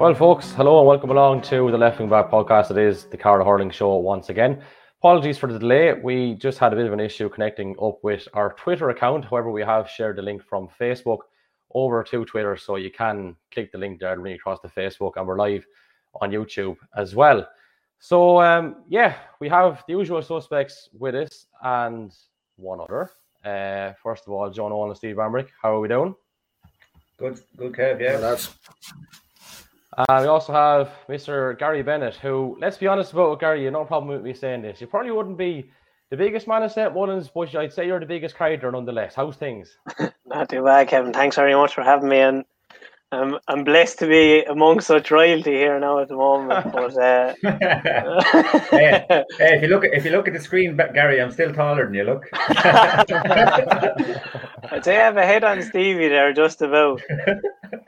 Well, folks, hello and welcome along to the Left Wing Back podcast. It is the Carlow Hurling Show once again. Apologies for the delay. We just had a bit of an issue connecting up with our Twitter account. However, we have shared the link from Facebook over to Twitter, so you can click the link there to bring across to Facebook, and we're live on YouTube as well. So, um, yeah, we have the usual suspects with us and one other. Uh, first of all, Joe Nolan and Steve Bambrick. How are we doing? Good, good, Kev. Yeah, Well, that's Uh, we also have Mr. Gary Bennett, who, let's be honest about it, Gary, you no problem with me saying this. You probably wouldn't be the biggest man in St. Mullins, but I'd say you're the biggest character nonetheless. How's things? Not too bad, Kevin. Thanks very much for having me. And um, I'm blessed to be among such royalty here now at the moment. But uh, hey, hey, if you look at if you look at the screen, Gary, I'm still taller than you. Look. I'd say I have a head on Stevie there, just about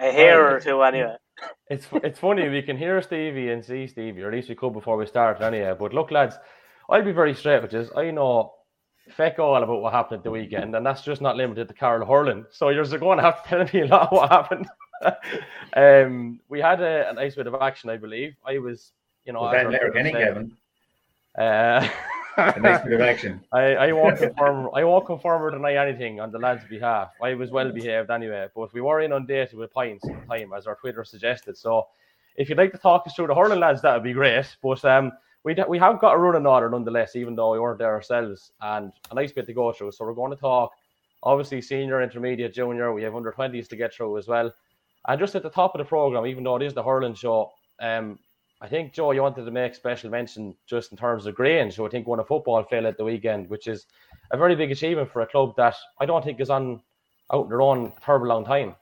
a hair or two, anyway. It's it's funny, we can hear Stevie and see Stevie, or at least we could before we started anyway. But look, lads, I'll be very straight with this. I know feck all about what happened at the weekend, and that's just not limited to Carlow Hurling. So you're going to have to tell me a lot of what happened. um, we had a, a nice bit of action, I believe. I was, you know, Was as that our Larry Twitter Kenny, Kevin? Uh, A nice bit of action. I, I won't confirm. I won't confirm or deny anything on the lads' behalf. I was well behaved anyway, but we were inundated with points at the time, as our Twitter suggested. So, if you'd like to talk us through the hurling lads, that would be great. But um, we we have got a running order nonetheless, even though we weren't there ourselves, and a nice bit to go through. So we're going to talk, obviously, senior, intermediate, junior. We have under twenties to get through as well. And just at the top of the program, even though it is the hurling show, um, I think Joe, you wanted to make special mention just in terms of Grange, who I think won a football Féile at the weekend, which is a very big achievement for a club that I don't think is on out in their own terrible long time.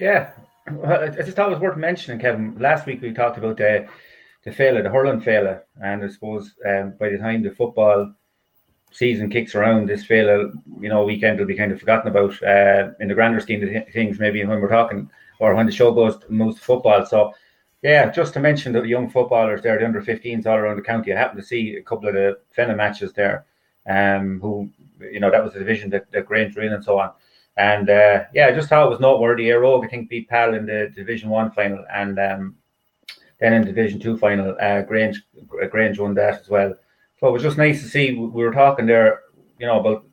Yeah, well, I just thought it was worth mentioning, Kevin. Last week we talked about the the failure, the hurling failure, and I suppose um, by the time the football season kicks around, this failure, you know, weekend will be kind of forgotten about uh, in the grander scheme of thi- things. Maybe when we're talking or when the show goes to most football. So, yeah, just to mention that the young footballers there, the under 15s all around the county. I happened to see a couple of the Fenna matches there, um, who you know that was the division that, that Grange in and so on. And uh, yeah, I just thought it was noteworthy. Éire Óg, I think, beat Pal in the Division One final, and um, then in Division Two final, uh, Grange Grange won that as well. So it was just nice to see. We were talking there, you know, about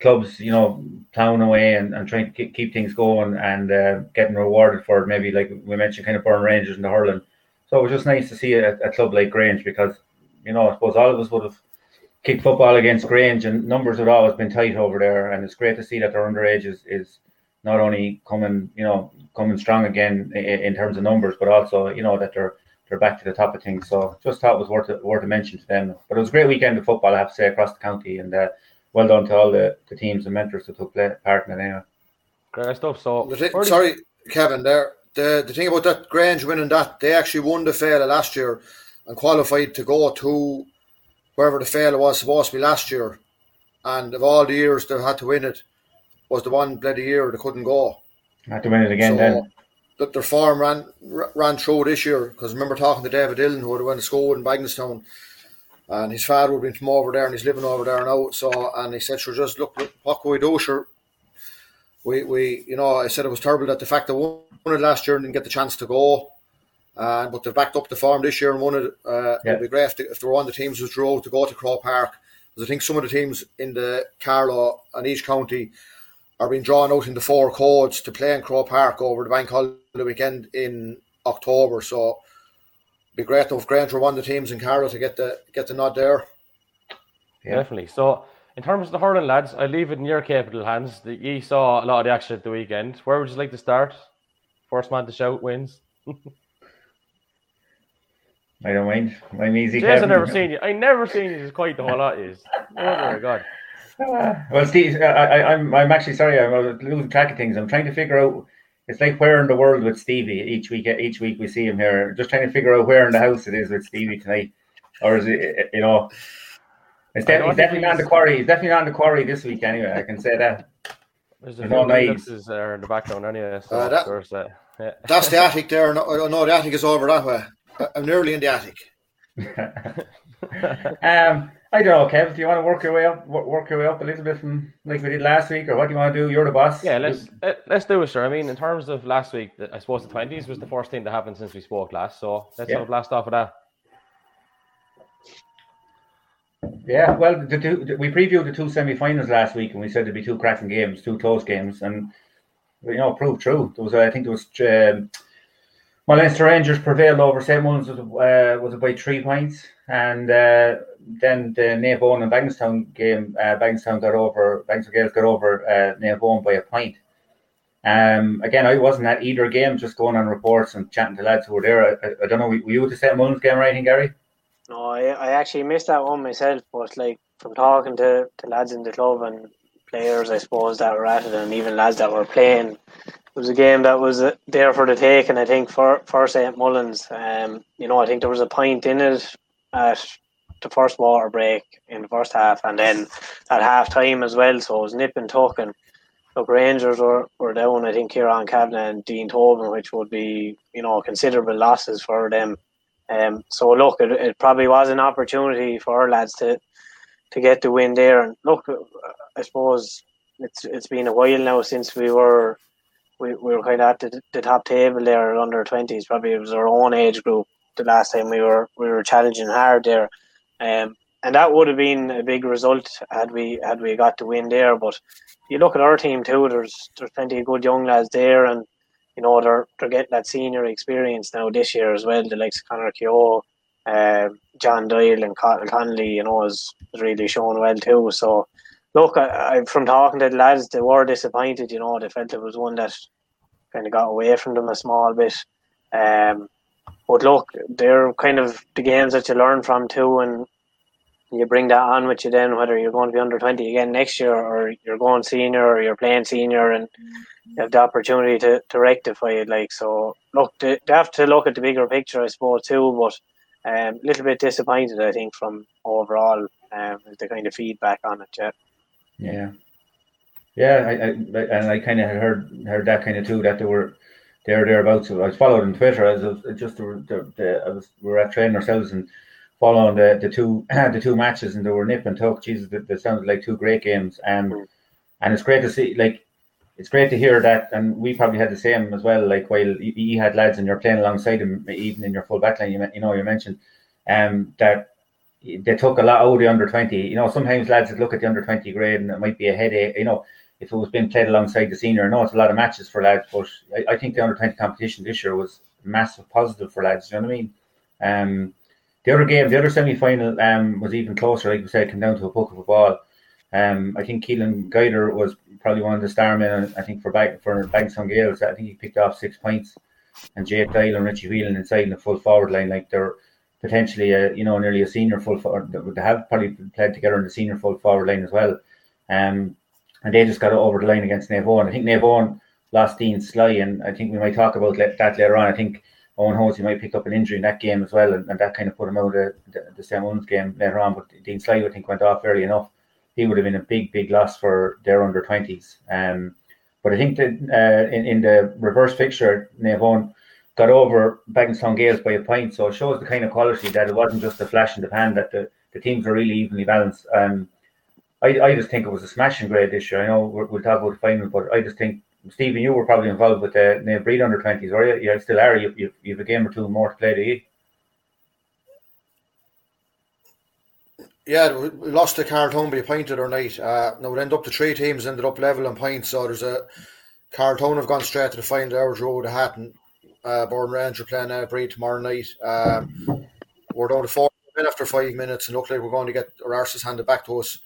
clubs, you know, plowing away and, and trying to keep, things going and uh, getting rewarded for it. Maybe like we mentioned, kind of Burren Rangers and the hurling. So it was just nice to see a, a club like Grange because, you know, I suppose all of us would have kicked football against Grange and numbers have always been tight over there. And it's great to see that their underage is, is not only coming, you know, coming strong again in, in terms of numbers, but also, you know, that they're they're back to the top of things. So just thought it was worth it, worth a mention to them. But it was a great weekend of football, I have to say, across the county. And uh, well done to all the, the teams and mentors that took play, part in it anyway. Great stuff. So, the thi- where sorry, Kevin. There, the the thing about that Grange winning that they actually won the Féile last year and qualified to go to wherever the Féile was supposed to be last year. And of all the years they had to win it, was the one bloody year they couldn't go. Had to win it again so then. that their form ran r- ran through this year. Because remember talking to David Dillon, who had went to school in Bagenalstown, and his father had been from over there, and he's living over there now. So, and he said, "Sure, just look, look what can we do? Sure, we we you know, I said it was terrible that the fact they won it last year and didn't get the chance to go." Uh, but they've backed up the farm this year and won it. Uh, Yeah. It'd be great if they, if they were one of the teams who drove to go to Croke Park. Because I think some of the teams in the Carlow and East County are being drawn out into four codes to play in Croke Park over the bank holiday weekend in October. So be great if Grange were one of the teams in Carlow to get the get the nod there. Yeah. Definitely. So, in terms of the hurling lads, I leave it in your capable hands. The, you saw a lot of the action at the weekend. Where would you like to start? First man to shout wins. I don't mind. I'm easy. Jason, Kevin. never seen you. I never seen you. It's quite the whole lot. Is oh my god. Ah, well, Steve, I, I, I'm I'm actually sorry. I'm losing track of things. I'm trying to figure out. It's like where in the world with Stevie each week. Each week we see him here. Just trying to figure out where in the house it is with Stevie tonight, or is it? You know, it's I de- don't he's definitely on the quarry. He's definitely on the quarry this week. Anyway, I can say that. There's a There's few no noise. ellipses there in the background anyway. So Uh, that- there's that. Yeah. That's the attic there. No, no, the attic is over that way. I'm nearly in the attic. um, I don't know, Kev. Do you want to work your way up, work your way up a little bit from like we did last week, or what do you want to do? You're the boss. Yeah, let's let's do it, sir. I mean, in terms of last week, I suppose the twenties was the first thing that happened since we spoke last. So let's yeah. sort of blast off of that. Yeah, well, the two, we previewed the two semi-finals last week, and we said there'd be two cracking games, two close games, and you know, proved true. There was, I think, there was. Um, well, Leinster Rangers prevailed over St Mullins was, uh, was by three points, and uh, then the Eoin and Bagenalstown game, uh, got over, Bagenalstown Gaels got over uh, Naomh by a point. Um, again, I wasn't at either game, just going on reports and chatting to lads who were there. I, I don't know, were you at the St Mullins game anything, Gary? No, I, I actually missed that one myself, but like from talking to, to lads in the club and players, I suppose, that were at it, and even lads that were playing, it was a game that was uh, there for the taking. I think for for St Mullins, um, you know, I think there was a point in it at the first water break in the first half, and then at half time as well. So it was nip and tuck, and look, Rangers were, were down. I think Kieran Kavanagh and Dean Tobin, which would be you know considerable losses for them um, so look, it, it probably was an opportunity for our lads to to get the win there. And look, I suppose it's it's been a while now since we were we, we were kind of at the, the top table there under twenties. Probably it was our own age group the last time we were we were challenging hard there. Um, and that would have been a big result had we had we got the win there. But you look at our team too. There's there's plenty of good young lads there, and you know, they're, they're getting that senior experience now this year as well. The likes of Conor Keogh, uh, John Doyle, and Cotton Connolly, you know, is, is really showing well too. So, look, I, I, from talking to the lads, they were disappointed, you know, they felt it was one that kind of got away from them a small bit. Um, but look, they're kind of the games that you learn from too, and you bring that on with you then, whether you're going to be under 20 again next year or you're going senior or you're playing senior and you have the opportunity to, to rectify it. Like, so look, they, they have to look at the bigger picture, I suppose, too, but a um, little bit disappointed, I think, from overall um, the kind of feedback on it, yeah. Yeah. Yeah, I, I and I kind of heard heard that kind of too that they were there thereabouts. I was followed on Twitter as just the, the, the I was we were at training ourselves and following the, the two the two matches and they were nip and tuck. Jesus, they, they sounded like two great games. Um, mm. and it's great to see. Like it's great to hear that, and we probably had the same as well. Like while you, had lads and you're playing alongside them, even in your full backline, you, you know you mentioned um, that they took a lot out of the under twenty. You know, sometimes lads look at the under twenty grade and it might be a headache. You know, if it was being played alongside the senior, I know it's a lot of matches for lads, but I, I think the under twenty competition this year was massive positive for lads. You know what I mean? Um, the other game, the other semi final, um, was even closer. Like we said, came down to a puck of a ball. Um, I think Keelan Guider was probably one of the star men. I think for back for Bagenalstown Gaels, I think he picked off six points, and Jake Doyle and Richie Whelan inside in the full forward line, like they're potentially a, you know nearly a senior full forward. They have probably played together in the senior full forward line as well. Um, and they just got over the line against Eoin. I think Eoin lost Dean Sly, and I think we might talk about that later on. I think Owen Hosey might pick up an injury in that game as well, and, and that kind of put him out of the, the St. Mullins game later on. But Dean Sly, I think, went off early enough. He would have been a big, big loss for their under 20s. Um, but I think that uh, in, in the reverse fixture, Eoin got over Bagenalstown Gaels by a point. So it shows the kind of quality that it wasn't just a flash in the pan, that the, the teams are really evenly balanced. Um, I, I just think it was a smashing grade this year. I know we will talk about the final, but I just think Stephen, you were probably involved with the Naomh Bríd under twenties, are you? You still are. You, you, you have a game or two more to play, do you? Yeah, we lost to Carlow Town by a point the other night. Uh, now we end up the three teams ended up level on points. So there's a Carlow Town have gone straight to the final. Road, the Hatton, uh, Burren Ranger playing Naomh Bríd tomorrow night. Um, we're down to four after five minutes, and look like we're going to get our arses handed back to us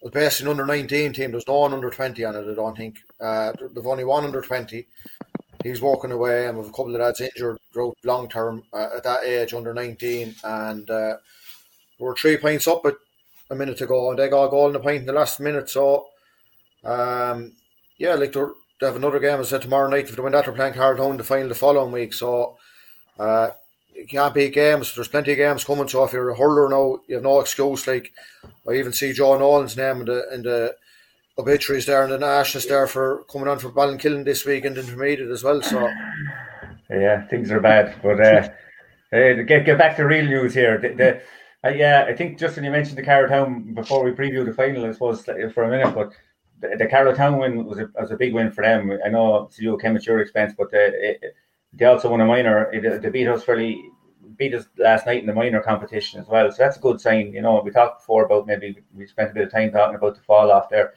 was based an under 19 team. There's no one under 20 on it, I don't think. Uh, they've only one under 20. He's walking away, and with a couple of lads injured long term uh, at that age, under 19. And uh, we're three points up at a minute to go, and they got a goal in the point in the last minute. So, um, yeah, like they have another game, as I said, tomorrow night. If they win that, they're playing Carlow Town the final the following week. So, uh, you can't beat games. There's plenty of games coming. So if you're a hurler now, you have no excuse. Like I even see Joe Nolan's name in the in the obituaries there and the nationals there for coming on for Ballinkillen this week and intermediate as well. So yeah, things are bad. But uh, get get back to real news here. The, the Uh, yeah, I think just when you mentioned the Carlow Town before we preview the final, I suppose for a minute, but the, the Carlow Town win was a, was a big win for them. I know you came at your expense, but they, it, they also won a minor. They beat us fairly, beat us last night in the minor competition as well. So that's a good sign. You know, we talked before about maybe we spent a bit of time talking about the fall off there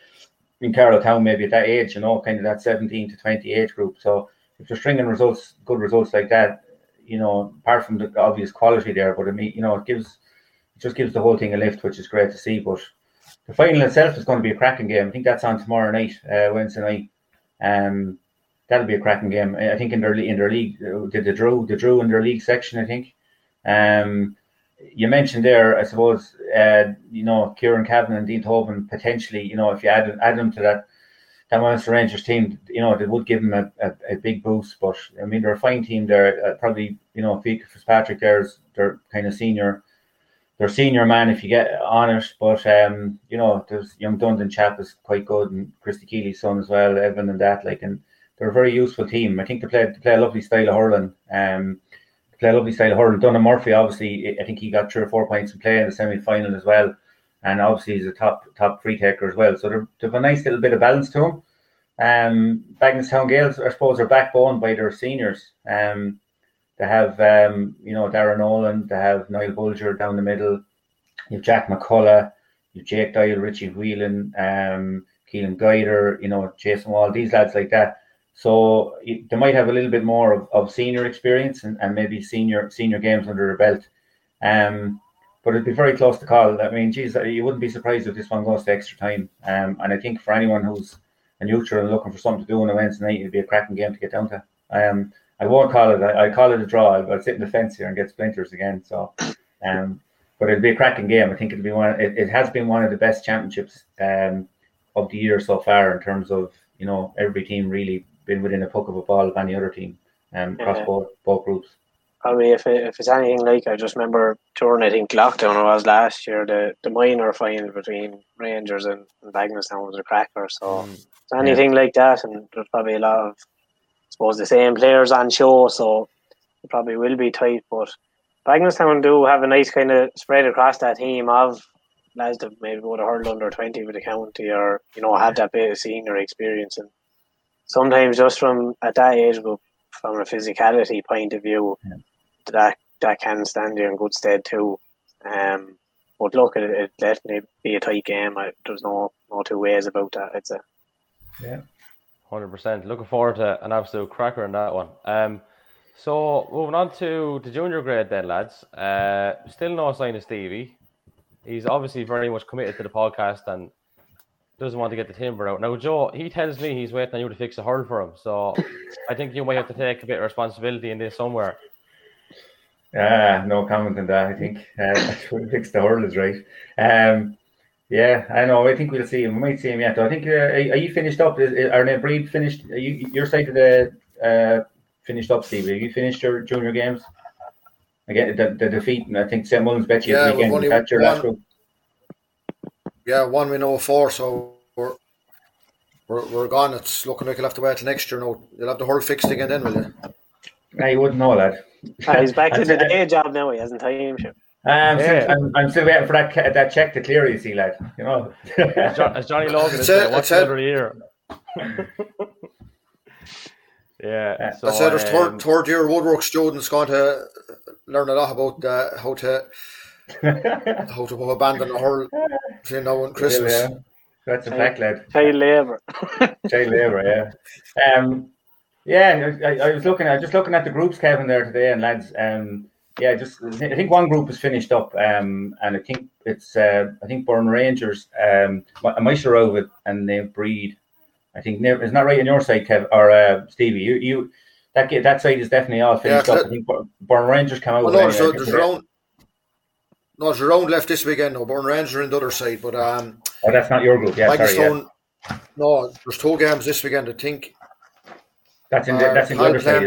in Carlow Town, maybe at that age, you know, kind of that 17 to 20 age group. So if you're stringing results, good results like that, you know, apart from the obvious quality there, but I mean, you know, it gives it just gives the whole thing a lift, which is great to see. But the final itself is going to be a cracking game. I think that's on tomorrow night, uh, Wednesday night. Um, that'll be a cracking game. I think in their in their league, uh, did the Drew the Drew in their league section. I think. Um, you mentioned there, I suppose, uh, you know, Kieran Kavanagh and Dean Tobin potentially, you know, if you add add them to that that Mount Leinster Rangers team, you know, they would give them a, a, a, big boost. But I mean, they're a fine team. They're uh, probably, you know, Fitzpatrick there's they're kind of senior their senior man if you get on it. But um, you know, there's young Dundon chap is quite good, and Christy Keeley's son as well, Evan and that. Like, and they're a very useful team. I think they play they play a lovely style of hurling. Um, they play a lovely style of hurling. Donald Murphy, obviously, I think he got three or four points in play in the semi final as well, and obviously he's a top top free taker as well. So they're, they have a nice little bit of balance to him. Um, Bagenalstown Gaels, I suppose, are backbone by their seniors. Um, they have, um, you know, Darren Nolan. They have Niall Bulger down the middle. You have Jack McCullough. You have Jake Doyle, Richie Whelan, um, Keelan Guider, you know, Jason Wall, these lads like that. So they might have a little bit more of, of senior experience and, and maybe senior senior games under their belt. Um, but it'd be very close to call. I mean, geez, you wouldn't be surprised if this one goes to extra time. Um, and I think for anyone who's a neutral and looking for something to do on a Wednesday night, it'd be a cracking game to get down to. Um, I won't call it. I, I call it a draw. I'll, I'll, sit in the fence here and get splinters again. So, um, but it'll be a cracking game. I think it'll be one. It, it has been one of the best championships um, of the year so far in terms of you know every team really been within a puck of a ball of any other team um, across yeah. both both groups. Probably if it, if it's anything like I just remember touring I think lockdown it was last year the the minor final between Rangers and, and Bagenalstown was a cracker. So mm. it's anything yeah. like that, and there's probably a lot of suppose the same players on show, so it probably will be tight. But Bagenalstown do have a nice kind of spread across that team of lads that maybe would have hurled under 20 with the county or, you know, have that bit of senior experience. And sometimes just from at that age group, from a physicality point of view, yeah. that that can stand you in good stead too. Um, but look, it, it definitely be a tight game. I, there's no no two ways about that. It's a yeah. Hundred percent. Looking forward to an absolute cracker in that one. Um, so moving on to the junior grade then, lads. Uh, still no sign of Stevie. He's obviously very much committed to the podcast and doesn't want to get the timber out. Now, Joe, he tells me he's waiting on you to fix a hurl for him. So I think you might have to take a bit of responsibility in this somewhere. Ah, uh, no comment on that. I think uh, fix the hurl is right. Um, yeah, I know. I think we'll see him. We might see him yet. I think. Uh, are, you finished up? Is, are the Bríd finished? Are you your side of the uh, finished up, Steve? Have you finished your junior games? Again, the, the defeat, and I think St. Mullins bet you yeah, again. Only one, your last group. Yeah, one we know four, so we're, we're we're gone. It's looking like you'll have to wait till next year. No, you'll have the whole fixed again then, will you? No, you wouldn't know that. Ah, he's back to the day job now. He hasn't time. Sure. Um, yeah. I'm, I'm, still waiting for that that check to clear. You see, lad. You know, as, John, as Johnny Logan is saying, what's every year? yeah. So, I said there's um, third, third year woodwork students going to learn a lot about uh, how to how to abandon a hurl you know on Christmas. Yeah, That's a fact, lad. Child labour. Child labour, yeah. Um, yeah, I, I, was looking. I was just looking at the groups, Kevin, there today, and lads. Um, yeah, just I think one group is finished up, um, and I think it's uh, I think Burren Rangers, um, Road and they Bríd. I think it's not right on your side, Kev or uh, Stevie. You you that that side is definitely all finished yeah, up. I think Burren Rangers come out. Well, no, so there's round, no, there's a round left this weekend. No, Burren Rangers are in the other side, but um. Oh, that's not your group. Yeah, sorry, yeah. No, there's two games this weekend. I think. That's in the, that's in the other side.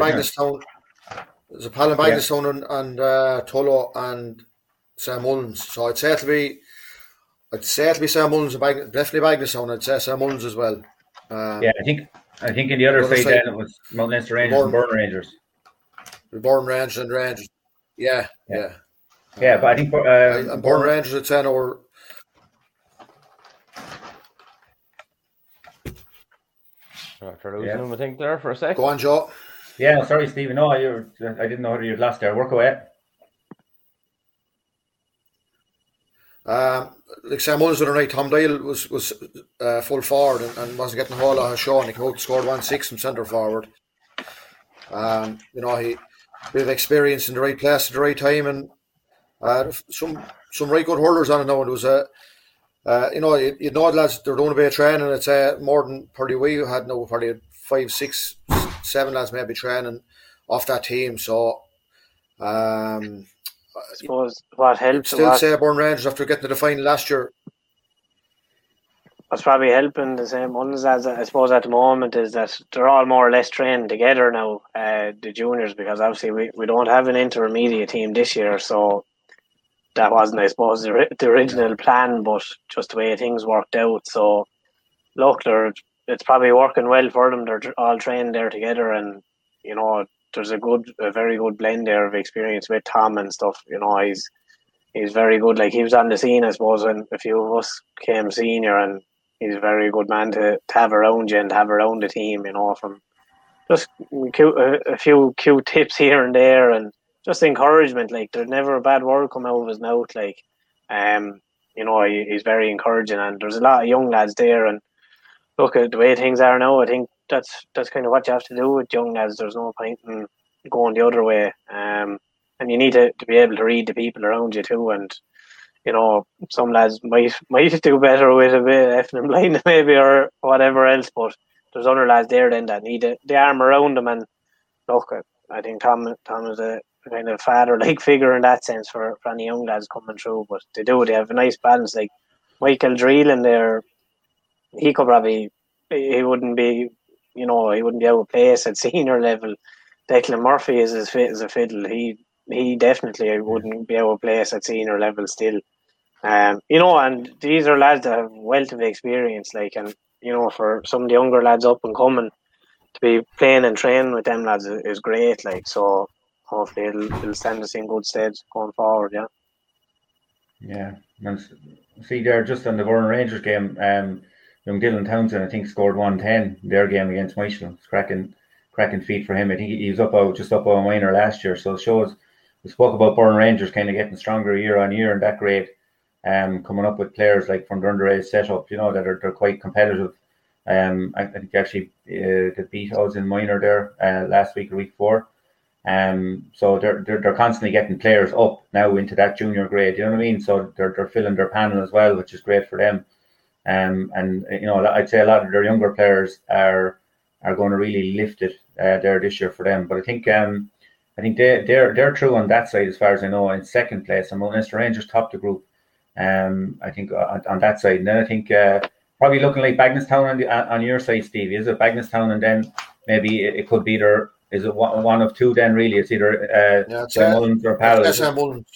There's a Palin Bagenalstown yeah. and, and uh, Tullow and St Mullins. So I'd say it'll be, I'd say it'll be St Mullins and Bag, definitely Bagenalstown. I'd say St Mullins as well. Um, yeah, I think I think in the other, the side, side, then it was Mount Leinster Rangers Burn, and Burren Rangers. The Burren Rangers and Rangers. Yeah, yeah. yeah. Yeah, but I think uh, and Burren Rangers at ten or After losing him, I think there for a sec. Go on, Joe. Yeah, sorry, Stephen. No, you I didn't know whether you'd lost there. Work away. Um, like St Mullins the night, Tom Doyle was was uh, full forward and, and, wasn't getting a whole of and he came out and scored one six from centre forward. Um, you know, he bit of experience in the right place at the right time, and uh, some some right good hurlers on it now. It was a, uh, you know, you, you know, lads they're doing a bit of training. And it's uh, more than probably we had now, probably five, six, seven lads maybe training off that team. So, um, I suppose what helps. Still what, Rangers after getting to the final last year. What's probably helping the same ones as I suppose at the moment is that they're all more or less trained together now, uh, the juniors, because obviously we, we don't have an intermediate team this year, so that wasn't, I suppose, the, the original plan, but just the way things worked out. So, look, they're, it's probably working well for them. They're all trained there together, and you know, there's a good, a very good blend there of experience with Tom and stuff. You know, he's he's very good. Like he was on the scene, I suppose, when a few of us came senior, and he's a very good man to, to have around you and have around the team. You know, from just a, a few cute tips here and there, and just encouragement. Like there's never a bad word come out of his mouth. Like, um, you know, he, he's very encouraging, and there's a lot of young lads there. And look at the way things are now. I think that's that's kind of what you have to do with young lads. There's no point in going the other way. Um, and you need to, to be able to read the people around you too. And you know, some lads might might do better with a bit of effing blind maybe or whatever else, but there's other lads there then that need the arm around them. And look, I think Tom Tom is a kind of father like figure in that sense for, for any young lads coming through. But they do, they have a nice balance. Like Michael Dreel in there, he could probably he wouldn't be you know, he wouldn't be able to play us at senior level. Declan Murphy is as fit as a fiddle. He he definitely wouldn't be able to play us at senior level still. Um, you know, and these are lads that have wealth of experience, like, and you know, for some of the younger lads up and coming, to be playing and training with them lads is, great. Like, so hopefully it'll, it'll stand us in good stead going forward. Yeah. Yeah, and see there just on the Burren Rangers game. Um, Dylan Townsend, I think, scored 110 their game against Myshall. It's cracking, cracking feet for him. I think he was up out just up on minor last year. So it shows we spoke about Burren Rangers kind of getting stronger year on year and that great. Um, coming up with players like from the underage setup, you know, that are they're quite competitive. Um, I, I think actually uh, they beat us in minor there uh, last week or week four. Um, so they're, they're they're constantly getting players up now into that junior grade. You know what I mean? So they're they're filling their panel as well, which is great for them. Um, and you know, I'd say a lot of their younger players are are going to really lift it uh, there this year for them. But I think um, I think they they're they're true on that side as far as I know in second place. And Mount Leinster Rangers top the group. Um, I think on, on, that side. And then I think uh, probably looking like Bagenalstown on the on your side, Steve. Is it Bagenalstown and then maybe it, it could be there. Is it one, one of two then? Really, it's either uh, yeah, it's, uh, Mullins or Pal. St Mullins.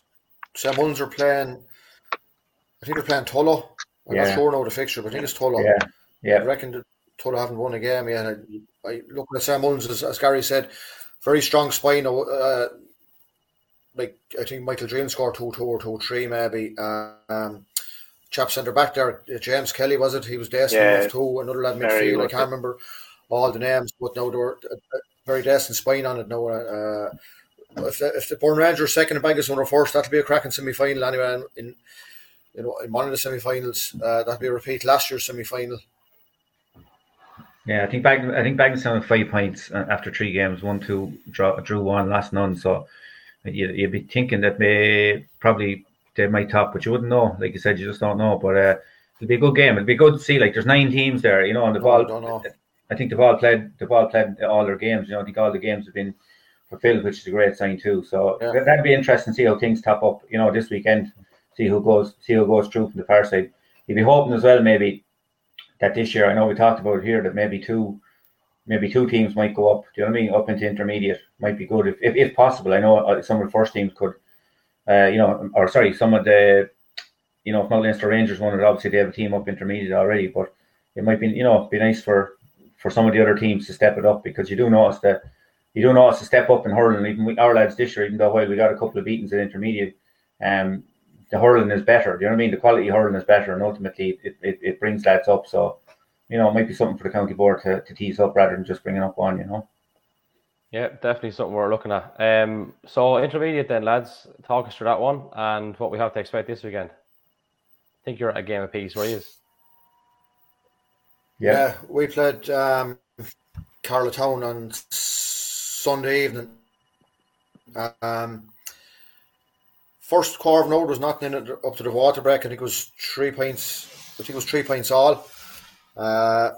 St Mullins are playing. I think they're playing Tullow. I'm yeah. not sure now the fixture, but I think it's Tullow. Yeah, yeah. I reckon that Tullow haven't won a game yet. I, I looking at St Mullins, as, as, Gary said, very strong spine. Uh, like I think Michael Dream scored two, two or two, three maybe. Um, chap centre back there, uh, James Kelly was it? He was decent yeah, enough too. Another lad midfield. I can't remember all the names, but now they were a, a very decent spine on it now. Uh, if the, if the Burren Rangers second and Bengals were first, that'll be a cracking semi final anyway. In you know, in one of the semi-finals. Uh, that'll be a repeat last year's semi-final. Yeah, I think Bag- I think Bagenalstown had five points uh, after three games, one, two, draw, drew one, last none. So you, you'd be thinking that may probably they might top, but you wouldn't know. Like you said, you just don't know. But uh, it'll be a good game. It'll be good to see. Like there's nine teams there, you know, and the no, ball. I think the ball played. The ball played all their games. You know, I think all the games have been fulfilled, which is a great sign too. So yeah. that'd be interesting to see how things top up. You know, this weekend see who goes see who goes through from the far side. You'd be hoping as well maybe that this year I know we talked about it here that maybe two maybe two teams might go up. Do you know what I mean? Up into intermediate might be good if if, if possible. I know uh, some of the first teams could, uh, you know, or sorry, some of the, you know, if Mount Leinster Rangers won it, obviously they have a team up intermediate already. But it might be, you know, be nice for for some of the other teams to step it up because you do notice that you do notice to step up in hurling. Even we, our lads this year, even though while we got a couple of beatings at intermediate, um, the hurling is better. Do you know what I mean? The quality hurling is better, and ultimately it, it, it brings lads up. So, you know, it might be something for the county board to, to tease up rather than just bringing up one. You know. Yeah, definitely something we're looking at. Um, so intermediate then, lads, talk us through that one and what we have to expect this weekend. I think you're at a game of peace, where he is. Yeah, yeah we played um, Town on Sunday evening. Um, first quarter note was knocking in it up to the water break. I think it was three points. I think it was three points all. Uh,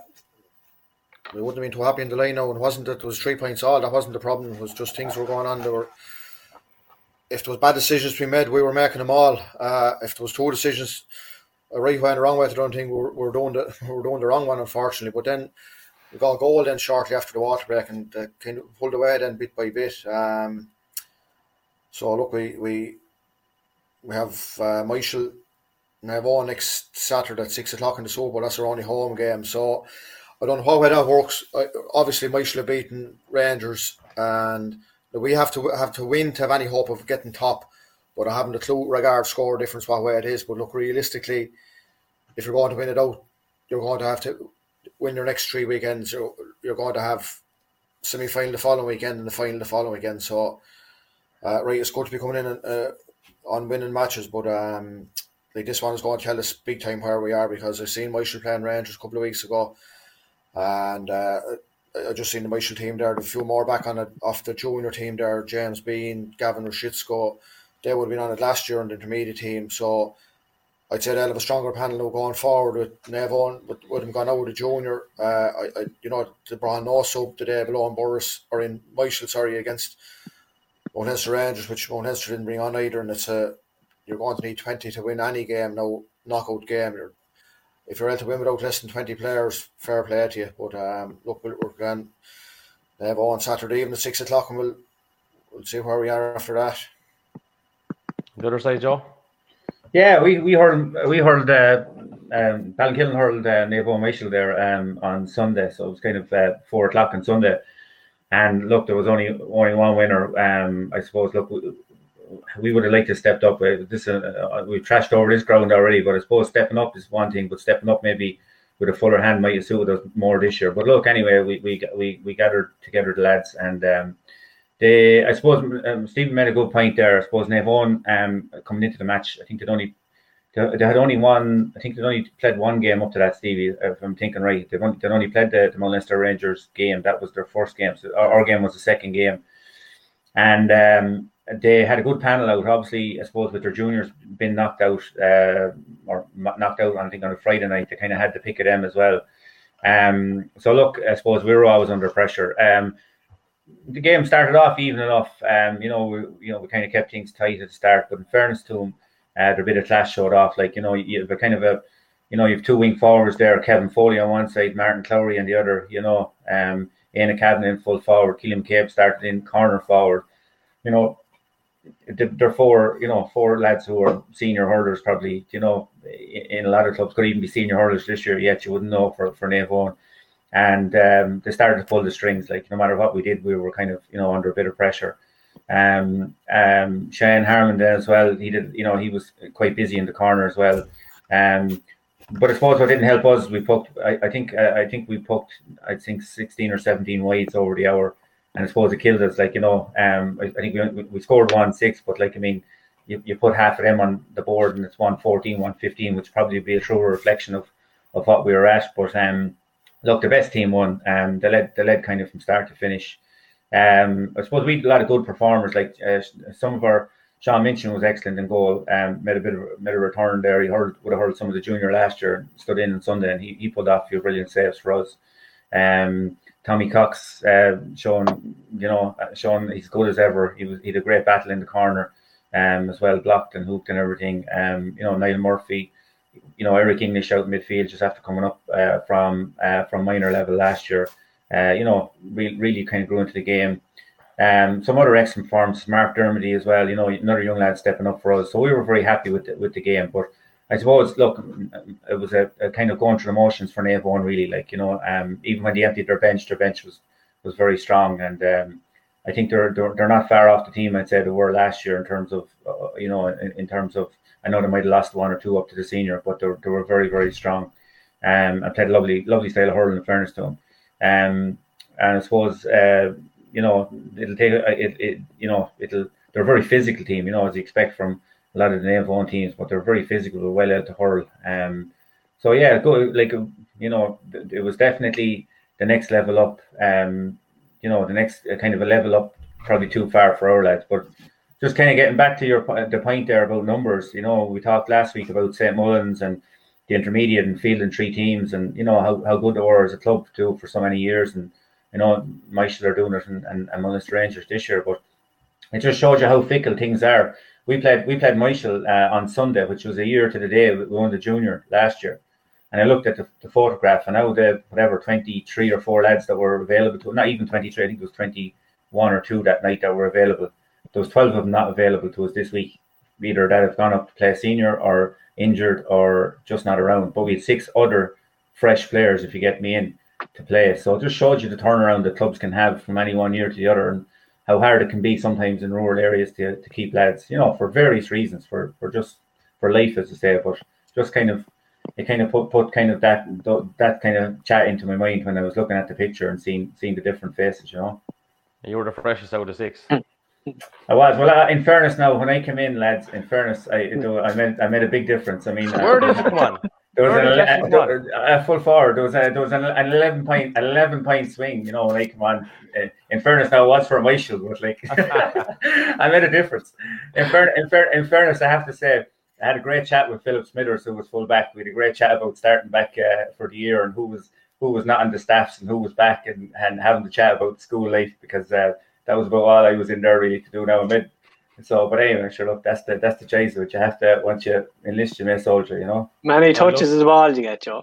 we wouldn't have been too happy in the line now, and wasn't it? It was three points all. That wasn't the problem. It was just things were going on. There were, if there was bad decisions to be made, we were making them all. Uh, if there was two decisions, a right way and a wrong way to do thing, we were, we were doing the we were doing the wrong one, unfortunately. But then we got a goal then shortly after the water break, and uh, kind of pulled away then bit by bit. Um, so look, we we we have uh, Myshall Navan next Saturday at six o'clock in the Super. That's our only home game. So I don't know how that works. I, obviously, Myshall have beaten Rangers, and we have to have to win to have any hope of getting top. But I haven't a clue regard score difference what way it is. But look, realistically, if you're going to win it out, you're going to have to win your next three weekends. You're, you're going to have semi final the following weekend and the final the following weekend. So, uh, right, it's good to be coming in and, uh, on winning matches, but um, like this one is going to tell us big time where we are because I've seen Myshall playing Rangers a couple of weeks ago, and uh, I just seen the Myshall team there. A few more back on it off the junior team there. James Bean, Gavin Rashitsko, they would have been on it last year in the intermediate team. So I'd say they'll have a stronger panel now going forward with Nevon, with, with him gone out with the junior. Uh, I, I, you know, the Braun no sub today below in Borris or in Myshall, sorry, against Mount Leinster Rangers, which Mount Leinster didn't bring on either, and it's a you're going to need twenty to win any game no knockout game. You're, if you're able to win without less than twenty players, fair play to you. But um, look, we're, we're going to have on Saturday evening at six o'clock, and we'll we'll see where we are after that. The other side, Joe. Yeah, we we heard we heard uh, um, Ballinkillen hurled uh, Navo Michel there um, on Sunday, so it was kind of uh, four o'clock on Sunday. And look, there was only only one winner. Um, I suppose. Look, we, we would have liked to stepped up. This uh, uh, we've trashed over this ground already, but I suppose stepping up is one thing. But stepping up maybe with a fuller hand might have suited us more this year. But look, anyway, we we we, we gathered together the lads, and um, they I suppose um, Stephen made a good point there. I suppose Nevon um, coming into the match, I think they'd only they had only one. I think they only played one game up to that, Stevie. If I'm thinking right, they only, they only played the, the Mount Leinster Rangers game. That was their first game. So our, our game was the second game, and um, they had a good panel out. Obviously, I suppose with their juniors being knocked out uh, or knocked out, I think on a Friday night, they kind of had to pick at them as well. Um, so look, I suppose we were always under pressure. Um, the game started off even enough. Um, you know, we you know we kind of kept things tight at the start, but in fairness to them uh, their bit of class showed off. Like you know, you have a kind of a, you know, you have two wing forwards there, Kevin Foley on one side, Martin Clowry on the other. You know, um, Ian Cabinet in full forward, Keelan Cabe started in corner forward. You know, they're four, you know, four lads who are senior hurlers probably. You know, in a lot of clubs could even be senior hurlers this year. Yet you wouldn't know for for Navon. And um, they started to pull the strings. Like no matter what we did, we were kind of you know under a bit of pressure. Um, um, Shane Harmon as well. He did, you know, he was quite busy in the corner as well. Um, but I suppose what didn't help us, we poked. I, I think uh, I think we poked. I think sixteen or seventeen wides over the hour, and I suppose it killed us. Like you know, um, I, I think we, we scored one six, but like I mean, you, you put half of them on the board, and it's 114, 115, which probably be a truer reflection of of what we were at. But um, look, the best team won. Um, they led they led kind of from start to finish. Um, I suppose we had a lot of good performers. Like uh, some of our Sean Minchin was excellent in goal. Um, made a bit of made a return there. He would have heard some of the junior last year. Stood in on Sunday and he, he pulled off a few brilliant saves for us. Um, Tommy Cox, uh, showing you know, uh, showing he's good as ever. He was he had a great battle in the corner, um, as well, blocked and hooked and everything. Um, you know, Niall Murphy, you know, Eric English out midfield just after coming up uh, from uh, from minor level last year uh, you know, really, really kind of grew into the game. Um, some other excellent forms, Mark Dermody as well. You know, another young lad stepping up for us. So we were very happy with the, with the game. But I suppose, look, it was a, a kind of going through the motions for Navan, really. Like you know, um, even when they emptied their bench, their bench was was very strong. And um, I think they're, they're they're not far off the team I'd say they were last year in terms of uh, you know in, in, terms of I know they might have lost one or two up to the senior, but they were, they were very very strong. Um, and played a lovely lovely style of hurling in fairness to them. Um, and I suppose uh, you know it'll take uh, it, it you know it'll they're a very physical team, you know, as you expect from a lot of the name one teams, but they're very physical, They're well out to hurl. Um, so yeah, go like you know, it was definitely the next level up. Um, you know, the next uh, kind of a level up, probably too far for our lads, but just kind of getting back to your the point there about numbers. You know, we talked last week about St Mullins and the intermediate and fielding three teams, and you know how, how good they were as a club to do for so many years, and you know Myshall are doing it, and, and, and Mullins Rangers this year, but it just shows you how fickle things are. We played we played Myshall uh, on Sunday, which was a year to the day we won the junior last year. And I looked at the, the photograph, and now the whatever twenty three or four lads that were available to not even twenty three, I think it was twenty one or two that night that were available. There was twelve of them not available to us this week. Either that have gone up to play senior or injured or just not around. But we had six other fresh players, if you get me in, to play. So it just showed you the turnaround that clubs can have from any one year to the other. And how hard it can be sometimes in rural areas to, to keep lads, you know, for various reasons, for, for just for life, as I say, but just kind of it kind of put, put kind of that that kind of chat into my mind when I was looking at the picture and seeing seeing the different faces, you know. You were the freshest out of six. Mm. I was. Well, in fairness, now when I came in, lads, in fairness, I I made I made a big difference. I mean, where did you come on? There was an, a, a, full forward. There was a, there was an, an eleven point eleven point swing. You know, like come on. Uh, in fairness, now it was for my shield, but like I made a difference. In, fair, in, fair, in fairness, I have to say I had a great chat with Philip Smithers, who was full back. We had a great chat about starting back uh, for the year and who was who was not on the staffs and who was back and, and having the chat about school life because uh, that was about all I was in there really to do now. Mid so, but anyway, sure. Look, that's the that's the chase which you have to once you enlist, you may soldier. You know. Many touches as well you get, Joe.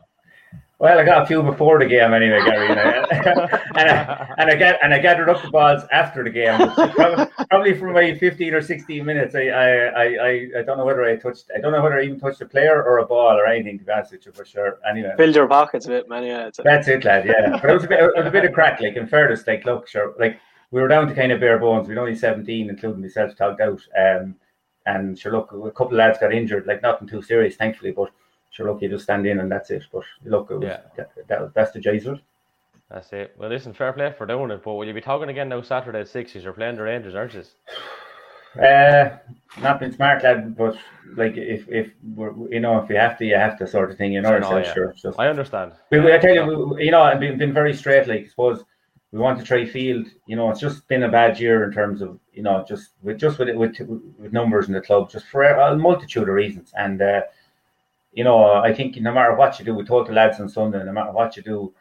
Well, I got a few before the game anyway, Gary, and I, and I, get and I gathered up the balls after the game. Probably, for my fifteen or sixteen minutes, I, I I I don't know whether I touched I don't know whether I even touched a player or a ball or anything to be honest with you for sure. Anyway, filled your pockets a bit, man. Yeah, uh, that's it, lad. Yeah, but it was a bit it was a bit of crack. Like in fairness, like look, sure, like we were down to kind of bare bones. We are only 17, including myself, talked out. Um, and sure, look, a couple of lads got injured, like nothing too serious, thankfully. But sure, look, you just stand in and that's it. But look, it was, yeah. that, that, that's the Jesus. That's it. Well, listen, fair play for doing it. But will you be talking again now Saturday at six? You're playing the Rangers, aren't you? Uh, not been smart, lad. But like, if if we're, you know, if you have to, you have to, sort of thing. You know, know yeah. sure. Just, I understand. We, we, I tell you, we, you know, I've been, been very straight. Like, I suppose we want to try field. You know, it's just been a bad year in terms of you know just with just with with, with numbers in the club, just for a multitude of reasons. And uh, you know, I think no matter what you do, we told the lads on Sunday, no matter what you do,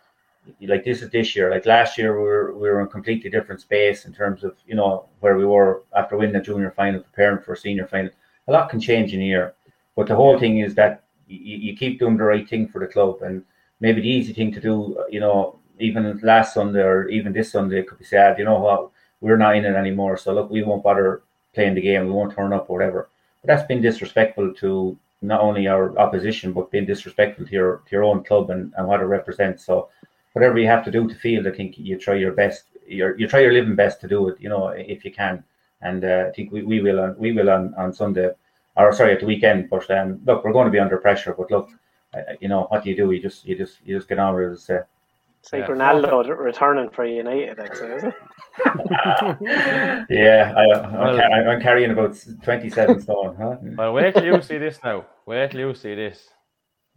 like this is this year. Like last year, we were we were in completely different space in terms of you know where we were after winning the junior final, preparing for a senior final. A lot can change in a year, but the whole thing is that you, you keep doing the right thing for the club and maybe the easy thing to do, you know, even last Sunday or even this Sunday, it could be said, you know what, we're not in it anymore. So look, we won't bother playing the game. We won't turn up or whatever. But that's been disrespectful to not only our opposition, but being disrespectful to your to your own club and, and what it represents. So whatever you have to do to field, I think you try your best. You you try your living best to do it. You know, if you can. And uh, I think we, we will on we will on, on Sunday, or sorry at the weekend. But um, look, we're going to be under pressure. But look, uh, you know what do you do? You just you just you just get on with it. Uh, it's like yeah. Ronaldo returning for United, I'd is it? yeah, I, am well, carrying about 27 stone. Huh? Well, wait till you see this now. Wait till you see this.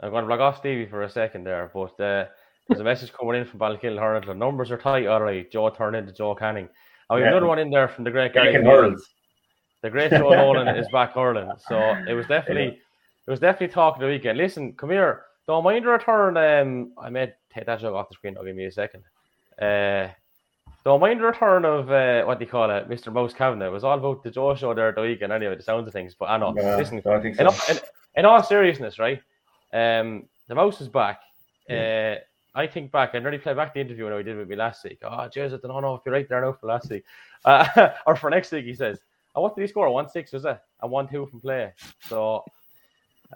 I'm going to block off Stevie for a second there, but uh, there's a message coming in from Ballykill Hurling. The numbers are tight, all right. Joe turned into Joe Canning. Oh, yeah. another one in there from the great Gary The great Joe Nolan is back hurling. So it was definitely, it was definitely talk of the weekend. Listen, come here. Don't mind the return. Um, I made take that joke off the screen. I'll give me a second. Uh, don't mind the return of uh, what do you call it, Mr. Mouse Kavanagh. It was all about the Joe show there the weekend anyway, the sounds of things. But I know, yeah, listen, I think so. in, all, in, in, all seriousness, right? Um, the Mouse is back. Yeah. Uh, I think back, I nearly played back the interview when we did with me last week. Oh, jeez, I don't know if you're right there now for last week. Uh, or for next week, he says. And what did he score? 1 6, was it? And 1 2 from play. So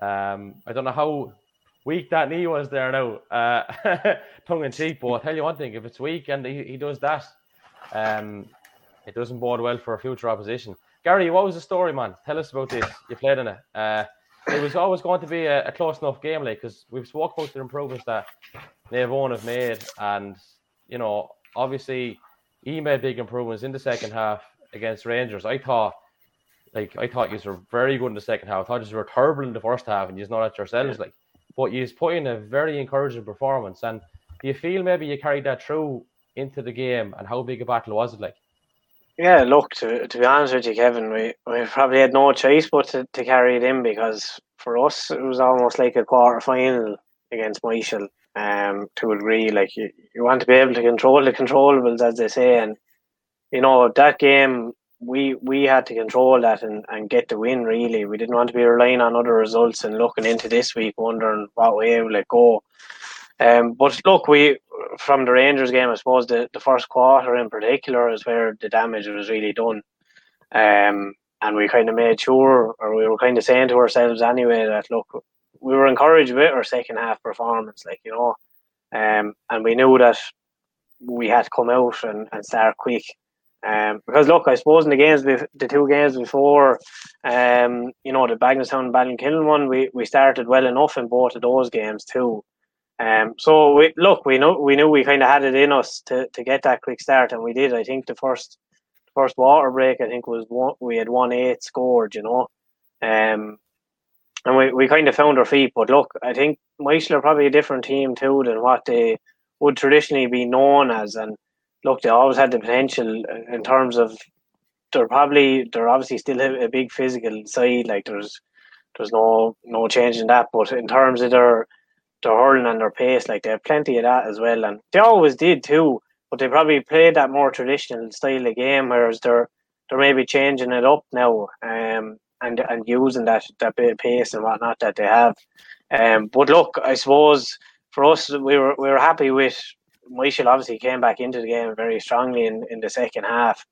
um, I don't know how weak that knee was there now, uh, tongue in cheek. But I'll tell you one thing: if it's weak and he, he does that, um, it doesn't bode well for a future opposition. Gary, what was the story, man? Tell us about this. You played in it. Uh, it was always going to be a, a close enough game, like because we've spoke about the improvements that Eoin have made, and you know, obviously, he made big improvements in the second half against Rangers. I thought, like, I thought you were very good in the second half. I thought you were terrible in the first half, and you just not at yourselves, like. But you put in a very encouraging performance, and do you feel maybe you carried that through into the game, and how big a battle was it like? Yeah, look, to, to be honest with you, Kevin, we, we probably had no choice but to, to carry it in because for us it was almost like a quarter final against Michael. Um, to a degree, like you, you want to be able to control the controllables, as they say, and you know that game we we had to control that and, and get the win. Really, we didn't want to be relying on other results and looking into this week, wondering what way will it go. Um, but look, we from the Rangers game, I suppose the, the first quarter in particular is where the damage was really done. Um, and we kind of made sure, or we were kind of saying to ourselves anyway, that look, we were encouraged with our second half performance, like you know, um, and we knew that we had to come out and, and start quick. Um, because look, I suppose in the games, the two games before, um, you know, the Bagenalstown and Ballinkillen one, we, we started well enough in both of those games too. Um, so we look, we know we knew we kind of had it in us to, to get that quick start, and we did. I think the first first water break, I think was one we had one eight scored, you know, um, and we, we kind of found our feet. But look, I think Michael probably a different team too than what they would traditionally be known as, and look, they always had the potential in terms of they're probably they're obviously still a, big physical side. Like there's there's no no change in that, but in terms of their their hurling and their pace. Like they have plenty of that as well, and they always did too. But they probably played that more traditional style of game, whereas they're they're maybe changing it up now, um, and and using that that bit of pace and whatnot that they have. Um, but look, I suppose for us, we were we were happy with Michael. Obviously, came back into the game very strongly in, in the second half.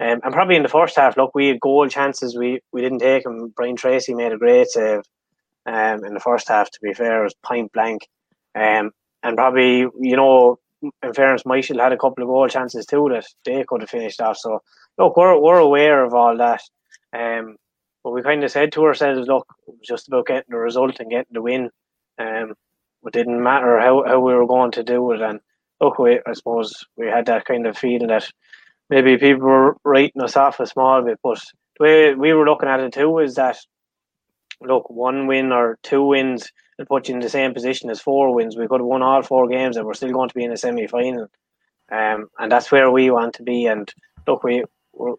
Um, and probably in the first half, look, we had goal chances. We we didn't take them. Brian Tracy made a great save um, in the first half. To be fair, it was point blank, um, and probably you know, in fairness, Michael had a couple of goal chances too that they could have finished off. So look, we're we're aware of all that, um, but we kind of said to ourselves, look, it was just about getting the result and getting the win. Um, it didn't matter how, how we were going to do it, and look, we I suppose we had that kind of feeling that maybe people were writing us off a small bit, but the way we were looking at it too is that look, one win or two wins will put you in the same position as four wins. We could have won all four games and we're still going to be in a semi final. Um, and that's where we want to be. And look, we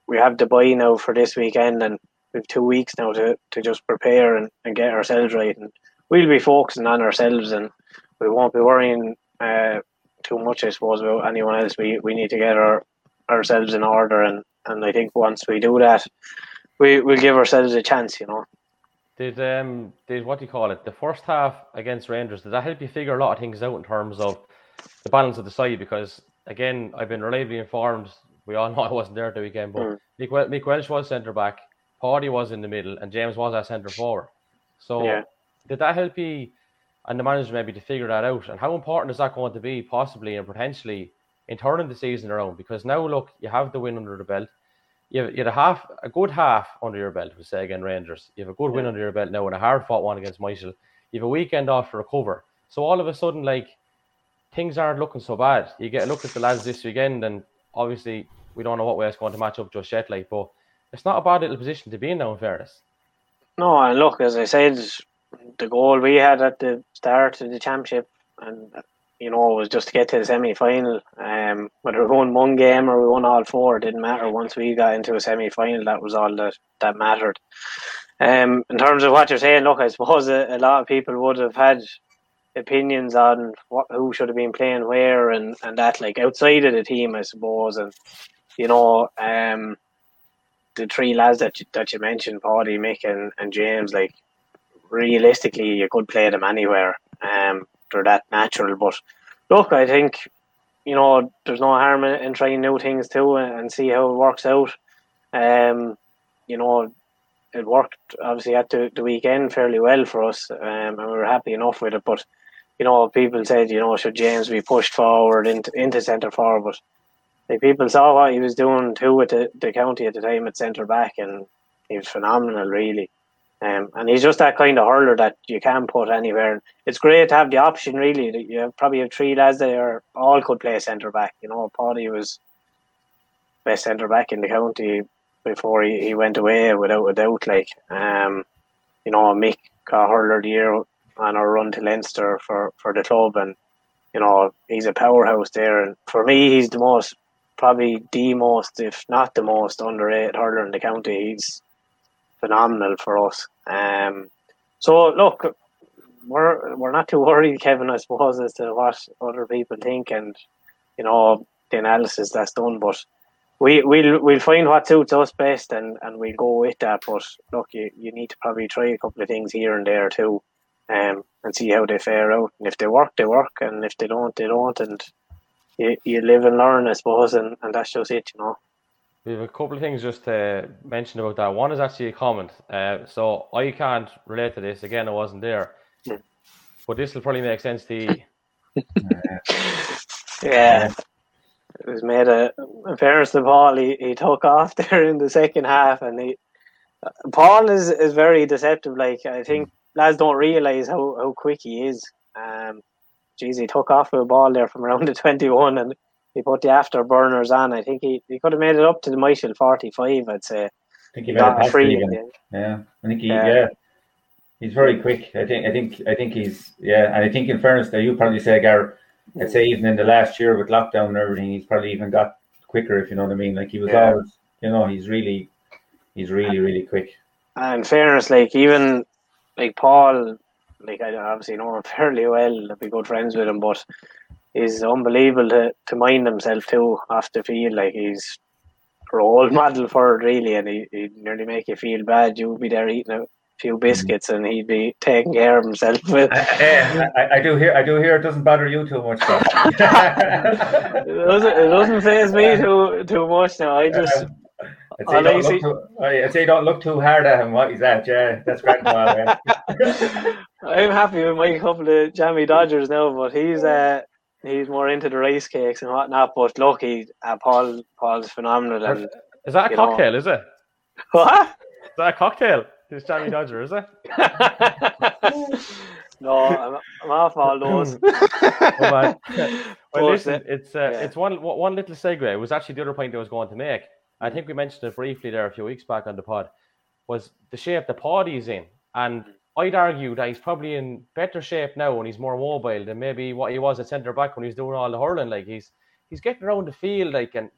we have Dubai now for this weekend, and we have two weeks now to, to just prepare and, and get ourselves right. And we'll be focusing on ourselves, and we won't be worrying uh, too much, I suppose, about anyone else. We we need to get our ourselves in order, and, and I think once we do that, we will give ourselves a chance. You know. Did um did what do you call it? The first half against Rangers did that help you figure a lot of things out in terms of the balance of the side? Because again, I've been reliably informed. We all know I wasn't there the weekend, but mm. Mick, Mick Welsh was centre back, Paddy was in the middle, and James was our centre forward. So yeah. did that help you and the manager maybe to figure that out? And how important is that going to be, possibly and potentially, in turning the season around? Because now look, you have the win under the belt you have, you have a half, a good half under your belt, we say again, Rangers. You have a good yeah. win under your belt now and a hard fought one against Michael. You have a weekend off to recover. So all of a sudden, like, things aren't looking so bad. You get a look at the lads this weekend, and obviously, we don't know what way it's going to match up just yet, like, but it's not a bad little position to be in now, in fairness. No, and look, as I said, the goal we had at the start of the championship, and you know, it was just to get to the semi final. Um, whether we won one game or we won all four, didn't matter. Once we got into a semi final, that was all that, that mattered. Um, in terms of what you're saying, look, I suppose a, a, lot of people would have had opinions on what who should have been playing where and, and that, like outside of the team, I suppose. And, you know, um, the three lads that you, that you mentioned, Paddy, Mick, and, and James, like, realistically, you could play them anywhere. Um, they're that natural. But look, I think you know there's no harm in, in trying new things too and, and, see how it works out. Um, you know, it worked obviously at the, the weekend fairly well for us, um, and we were happy enough with it. But you know, people said, you know, should James be pushed forward into into centre forward? But like people saw what he was doing too with the, the county at the time at centre back, and he was phenomenal, really. Um, and he's just that kind of hurler that you can put anywhere. It's great to have the option, really. That You have, probably have three lads there, all could play centre back. You know, Paddy was best centre back in the county before he, he went away, without a doubt. Like, um, you know, Mick got hurler the year on our run to Leinster for, for the club, and you know he's a powerhouse there. And for me, he's the most, probably the most, if not the most underrated hurler in the county. He's phenomenal for us. Um, so look, we're we're not too worried, Kevin. I suppose as to what other people think and you know the analysis that's done, but we we'll we'll find what suits us best and and we'll go with that. But look, you, you need to probably try a couple of things here and there too, um, and see how they fare out. And if they work, they work, and if they don't, they don't. And you, you live and learn, I suppose, and, and that's just it, you know. We have a couple of things just to mention about that. One is actually a comment. Uh, so I can't relate to this. Again, I wasn't there. Hmm. But this will probably make sense to you. Yeah. It was made a in fairness to Paul, he, he took off there in the second half and he Paul is, is very deceptive. Like I think lads don't realise how, how quick he is. Um geez, he took off with a ball there from around the twenty one and he put the afterburners on. I think he, he could have made it up to the Michael forty five, I'd say. I think he made Got it a past free even. Yeah, I think he. Yeah. Yeah. he's very quick. I think. I think. I think he's. Yeah, and I think in fairness, that you probably say, Gar. I'd say even in the last year with lockdown and everything, he's probably even got quicker. If you know what I mean. Like he was Yeah. always. You know, he's really, he's really, really quick. And in fairness, like even like Paul, like I obviously know him fairly well, I'd be good friends with him, but he's unbelievable to, to mind himself too off the field. Like he's a role model for it really, and he he'd nearly make you feel bad. You'd be there eating a few biscuits, and he'd be taking care of himself. With I, I, I do hear. I do hear. It doesn't bother you too much. though. it doesn't it doesn't phase me too too much now. I just I'd say, Oh, don't look too, I'd say don't look too hard at him. What he's at, yeah, that's great. Paul. I'm happy with my couple of Jammie Dodgers now, but he's uh he's more into the race cakes and whatnot. But look, he uh, Paul Paul's phenomenal. And Is that a You know. cocktail, is it? what? Is that a cocktail? This Jammie Dodger, is it? no, I'm, I'm off all those. Oh. Well, listen, uh, it's uh, yeah. it's one one little segue. It was actually the other point I was going to make. I think we mentioned it briefly there a few weeks back on the pod. Was the shape the pod he's in, and I'd argue that he's probably in better shape now and he's more mobile than maybe what he was at centre back when he was doing all the hurling. Like he's he's getting around the field, like, and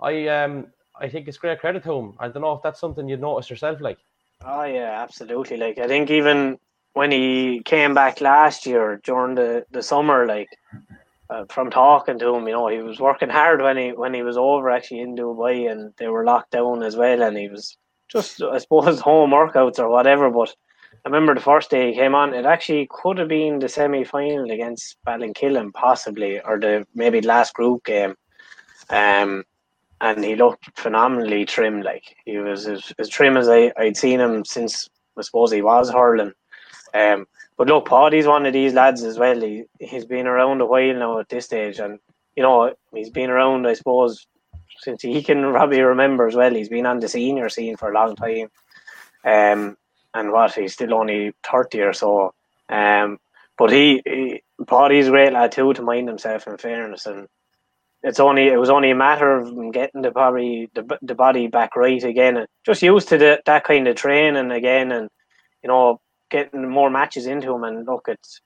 I um I think it's great credit to him. I don't know if that's something you'd notice yourself, like. Oh yeah, absolutely. Like I think even when he came back last year during the, the summer, like uh, from talking to him, you know, he was working hard when he when he was over actually in Dubai and they were locked down as well, and he was just I suppose home workouts or whatever. But I remember the first day he came on, it actually could have been the semi final against Ballinkillen, possibly, or the maybe last group game. Um, and he looked phenomenally trim. Like he was as, as trim as I, I'd seen him since I suppose he was hurling. Um, but look, Paddy's one of these lads as well. He he's been around a while now at this stage, and you know he's been around, I suppose, since he can probably remember as well. He's been on the senior scene for a long time. Um, and what he's still only thirty or so. Um, but he, he Paddy's a great lad too to mind himself. In fairness, and it's only it was only a matter of getting the probably the, the body back right again and just used to the, that kind of training again and you know getting more matches into him and look it's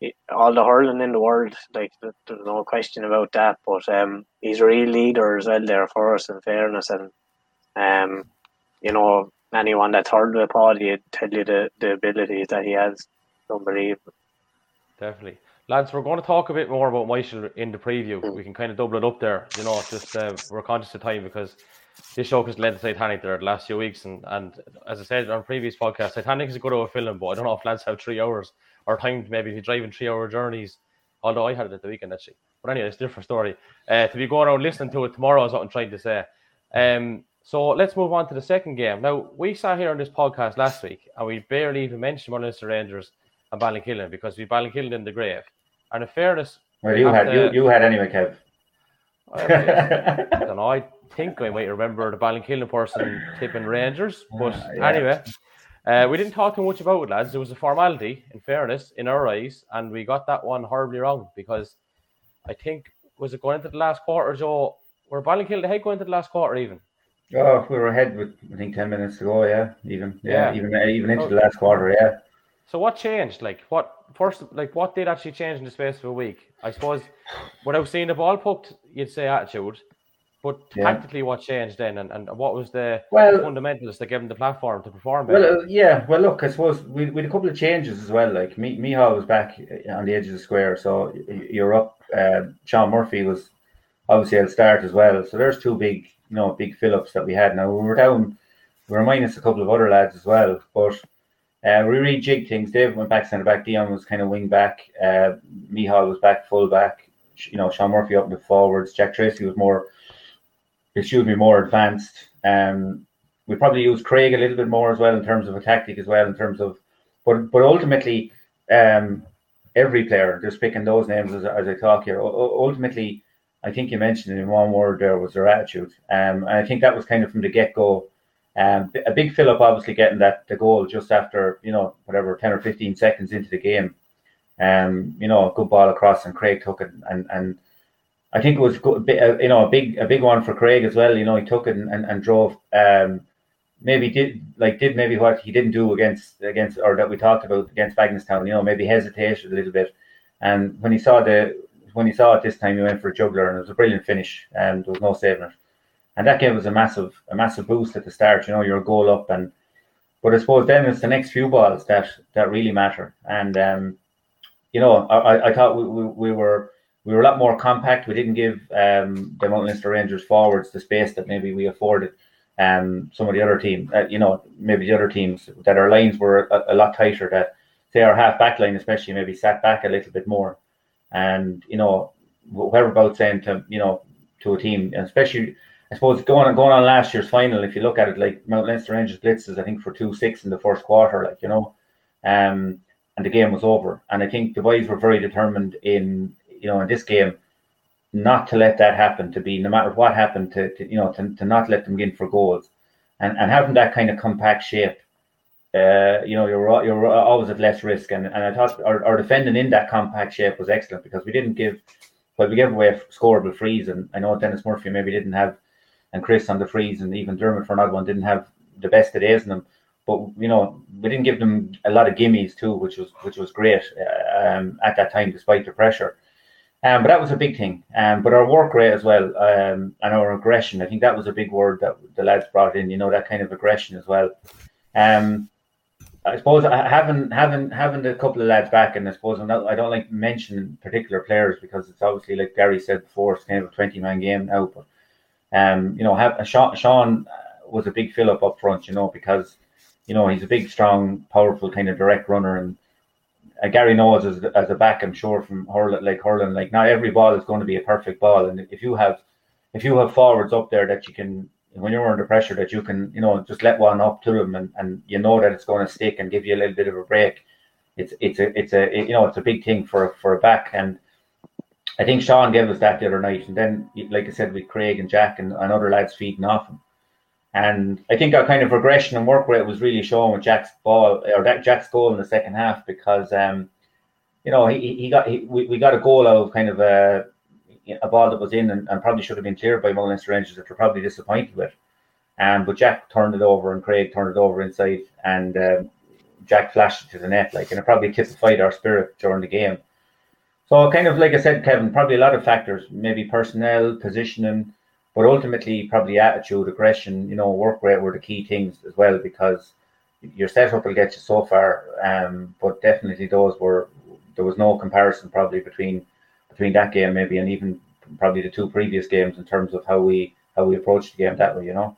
it- all the hurling in the world like there's no question about that but um he's a real leader as well there for us in fairness and um you know anyone that's heard with Paul he'd tell you the, the abilities that he has unbelievable Definitely. Lads, we're going to talk a bit more about Michael in the preview. We can kind of double it up there. You know, just uh, we're conscious of time because this show has led to Titanic there the last few weeks. And, and as I said on previous podcasts, Titanic is a good over film, but I don't know if lads have three hours or time to maybe be driving three hour journeys. Although I had it at the weekend actually. But anyway, it's a different story. Uh, to be going around listening to it tomorrow is what I'm trying to say. Um, so let's move on to the second game. Now, we sat here on this podcast last week and we barely even mentioned Mount Leinster Rangers and Ballinkillen because we Ballinkillen in the grave. And in fairness, Well, you had to- you, you had anyway, Kev. I don't know. I think I might remember the Ballinkillen person tipping Rangers, but Ah, yeah. anyway, uh, we didn't talk too much about it, lads. It was a formality, in fairness, in our eyes, and we got that one horribly wrong because I think was it going into the last quarter, Joe? Were Ballinkillen ahead going into the last quarter even? Oh, we were ahead with I think ten minutes to go. Yeah, even yeah, Yeah. even even into Oh. the last quarter. Yeah. So what changed? Like what first? Like what did actually change in the space of a week? I suppose without seeing the ball poked, you'd say attitude. But Yeah. tactically, what changed then, and, and what was the Well- fundamentals that gave them the platform to perform better? Well, uh, yeah. Well, look, I suppose we we had a couple of changes as well. Like Mi- Mihal was back uh, on the edge of the square, so you're up. Uh, Sean Murphy was obviously at the start as well. So there's two big, you know, big fill ups that we had. Now we were down, we were minus a couple of other lads as well, but. Uh, we rejigged things. David went back centre back. Dion was kind of wing back. Uh, Mihal was back full back. You know, Sean Murphy up in the forwards. Jack Tracy was more, excuse me, more advanced. Um, we probably used Craig a little bit more as well in terms of a tactic as well in terms of, but but ultimately, um, every player just picking those names as, as I talk here. Ultimately, I think you mentioned in one word there was their attitude, um, and I think that was kind of from the get go. Um, a big fill up, obviously getting that the goal just after you know whatever ten or fifteen seconds into the game. Um, you know, a good ball across, and Craig took it, and and I think it was uh, you know a big a big one for Craig as well. You know, he took it and, and, and drove. Um, maybe did like did maybe what he didn't do against against or that we talked about against Bagenalstown. You know, maybe hesitated a little bit, and when he saw the when he saw it this time, he went for a juggler, and it was a brilliant finish, and there was no saving it. And that gave us a massive a massive boost at the start. You know, you're a goal up, and but I suppose then it's the next few balls that that really matter. And um, you know, I, I- thought we, we, we were we were a lot more compact. We didn't give um, the Mount Leinster Rangers forwards the space that maybe we afforded um, some of the other teams. Uh, you know, maybe the other teams that our lines were a, a lot tighter. That say our half back line, especially, maybe sat back a little bit more. And you know, whatever about saying to you know to a team, especially I suppose going on going on last year's final, if you look at it, like Mount Leinster Rangers blitzes, I think for two six in the first quarter, like you know, um, and the game was over. And I think the boys were very determined in you know in this game not to let that happen. To be no matter what happened, to, to you know to, to not let them get in for goals, and and having that kind of compact shape. Uh, you know, you're you're always at less risk, and, and I thought our, our defending in that compact shape was excellent because we didn't give, well, we gave away a scoreable frees, and I know Dennis Murphy maybe didn't have and Chris on the frees, and even Dermot for another one didn't have the best of days in them. But you know, we didn't give them a lot of gimmies too, which was which was great um, at that time, despite the pressure. Um, but that was a big thing. Um, but our work rate as well, um, and our aggression, I think that was a big word that the lads brought in. You know, that kind of aggression as well. Um, I suppose having having having a couple of lads back, and I suppose I'm not, I don't like mentioning particular players because it's obviously like Gary said before, it's kind of a twenty man game now. But um, you know, have Sean, Sean uh, was a big fill up up front, you know, because you know he's a big, strong, powerful kind of direct runner, and uh, Gary knows as, as a back, I'm sure from hurling, like hurling, like not every ball is going to be a perfect ball, and if you have if you have forwards up there that you can when you're under pressure that you can you know just let one up to them and, and you know that it's going to stick and give you a little bit of a break. It's it's a it's a you know it's a big thing for for a back. And I think Sean gave us that the other night. And then like I said with Craig and Jack and, and other lads feeding off him. And I think our kind of regression and work rate was really shown with Jack's ball or that Jack's goal in the second half because um you know he, he got he, we, we got a goal out of kind of a a ball that was in and, and probably should have been cleared by Mullins Rangers that were probably disappointed with. Um, but Jack turned it over and Craig turned it over inside and um, Jack flashed it to the net like and it probably typified our spirit during the game. So kind of like I said, Kevin, probably a lot of factors, maybe personnel, positioning, but ultimately probably attitude, aggression, you know, work rate were the key things as well because your setup will get you so far. Um, but definitely those were there was no comparison probably between between that game maybe and even probably the two previous games in terms of how we how we approached the game that way, you know.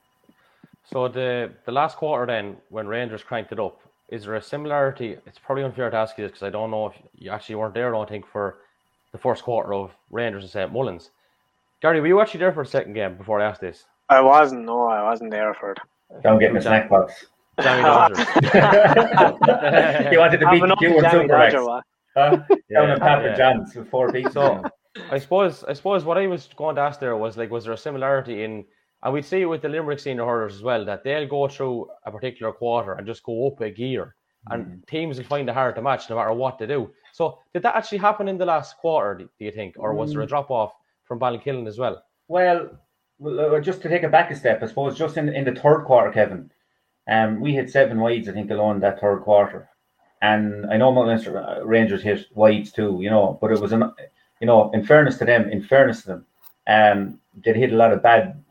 So the the last quarter then, when Rangers cranked it up, is there a similarity? It's probably unfair to ask you this because I don't know if you actually weren't there. I don't think for the first quarter of Rangers and St Mullins. Gary, were you actually there for a second game before I asked this? I wasn't. No, I wasn't there for it. Down getting a snack box. Jammie Dodger. he wanted to beat Having the up two to and Jamie Super Dodger, Max. what? Huh? At Papa yeah. John's with four pieces. So I suppose I suppose what I was going to ask there was like, was there a similarity in, and we see it with the Limerick senior hurlers as well that they'll go through a particular quarter and just go up a gear, and mm. teams will find it hard to match no matter what they do. So did that actually happen in the last quarter? Do you think, or was there a mm. drop off from Ballinkillen as well? Well, well, uh, just to take it back a step, I suppose just in, in the third quarter, Kevin, um, we had seven wides, I think, alone that third quarter. And I know Mount Leinster uh, Rangers hit wides too, you know, but it was an, you know, in fairness to them, in fairness to them, um, they hit a lot of bad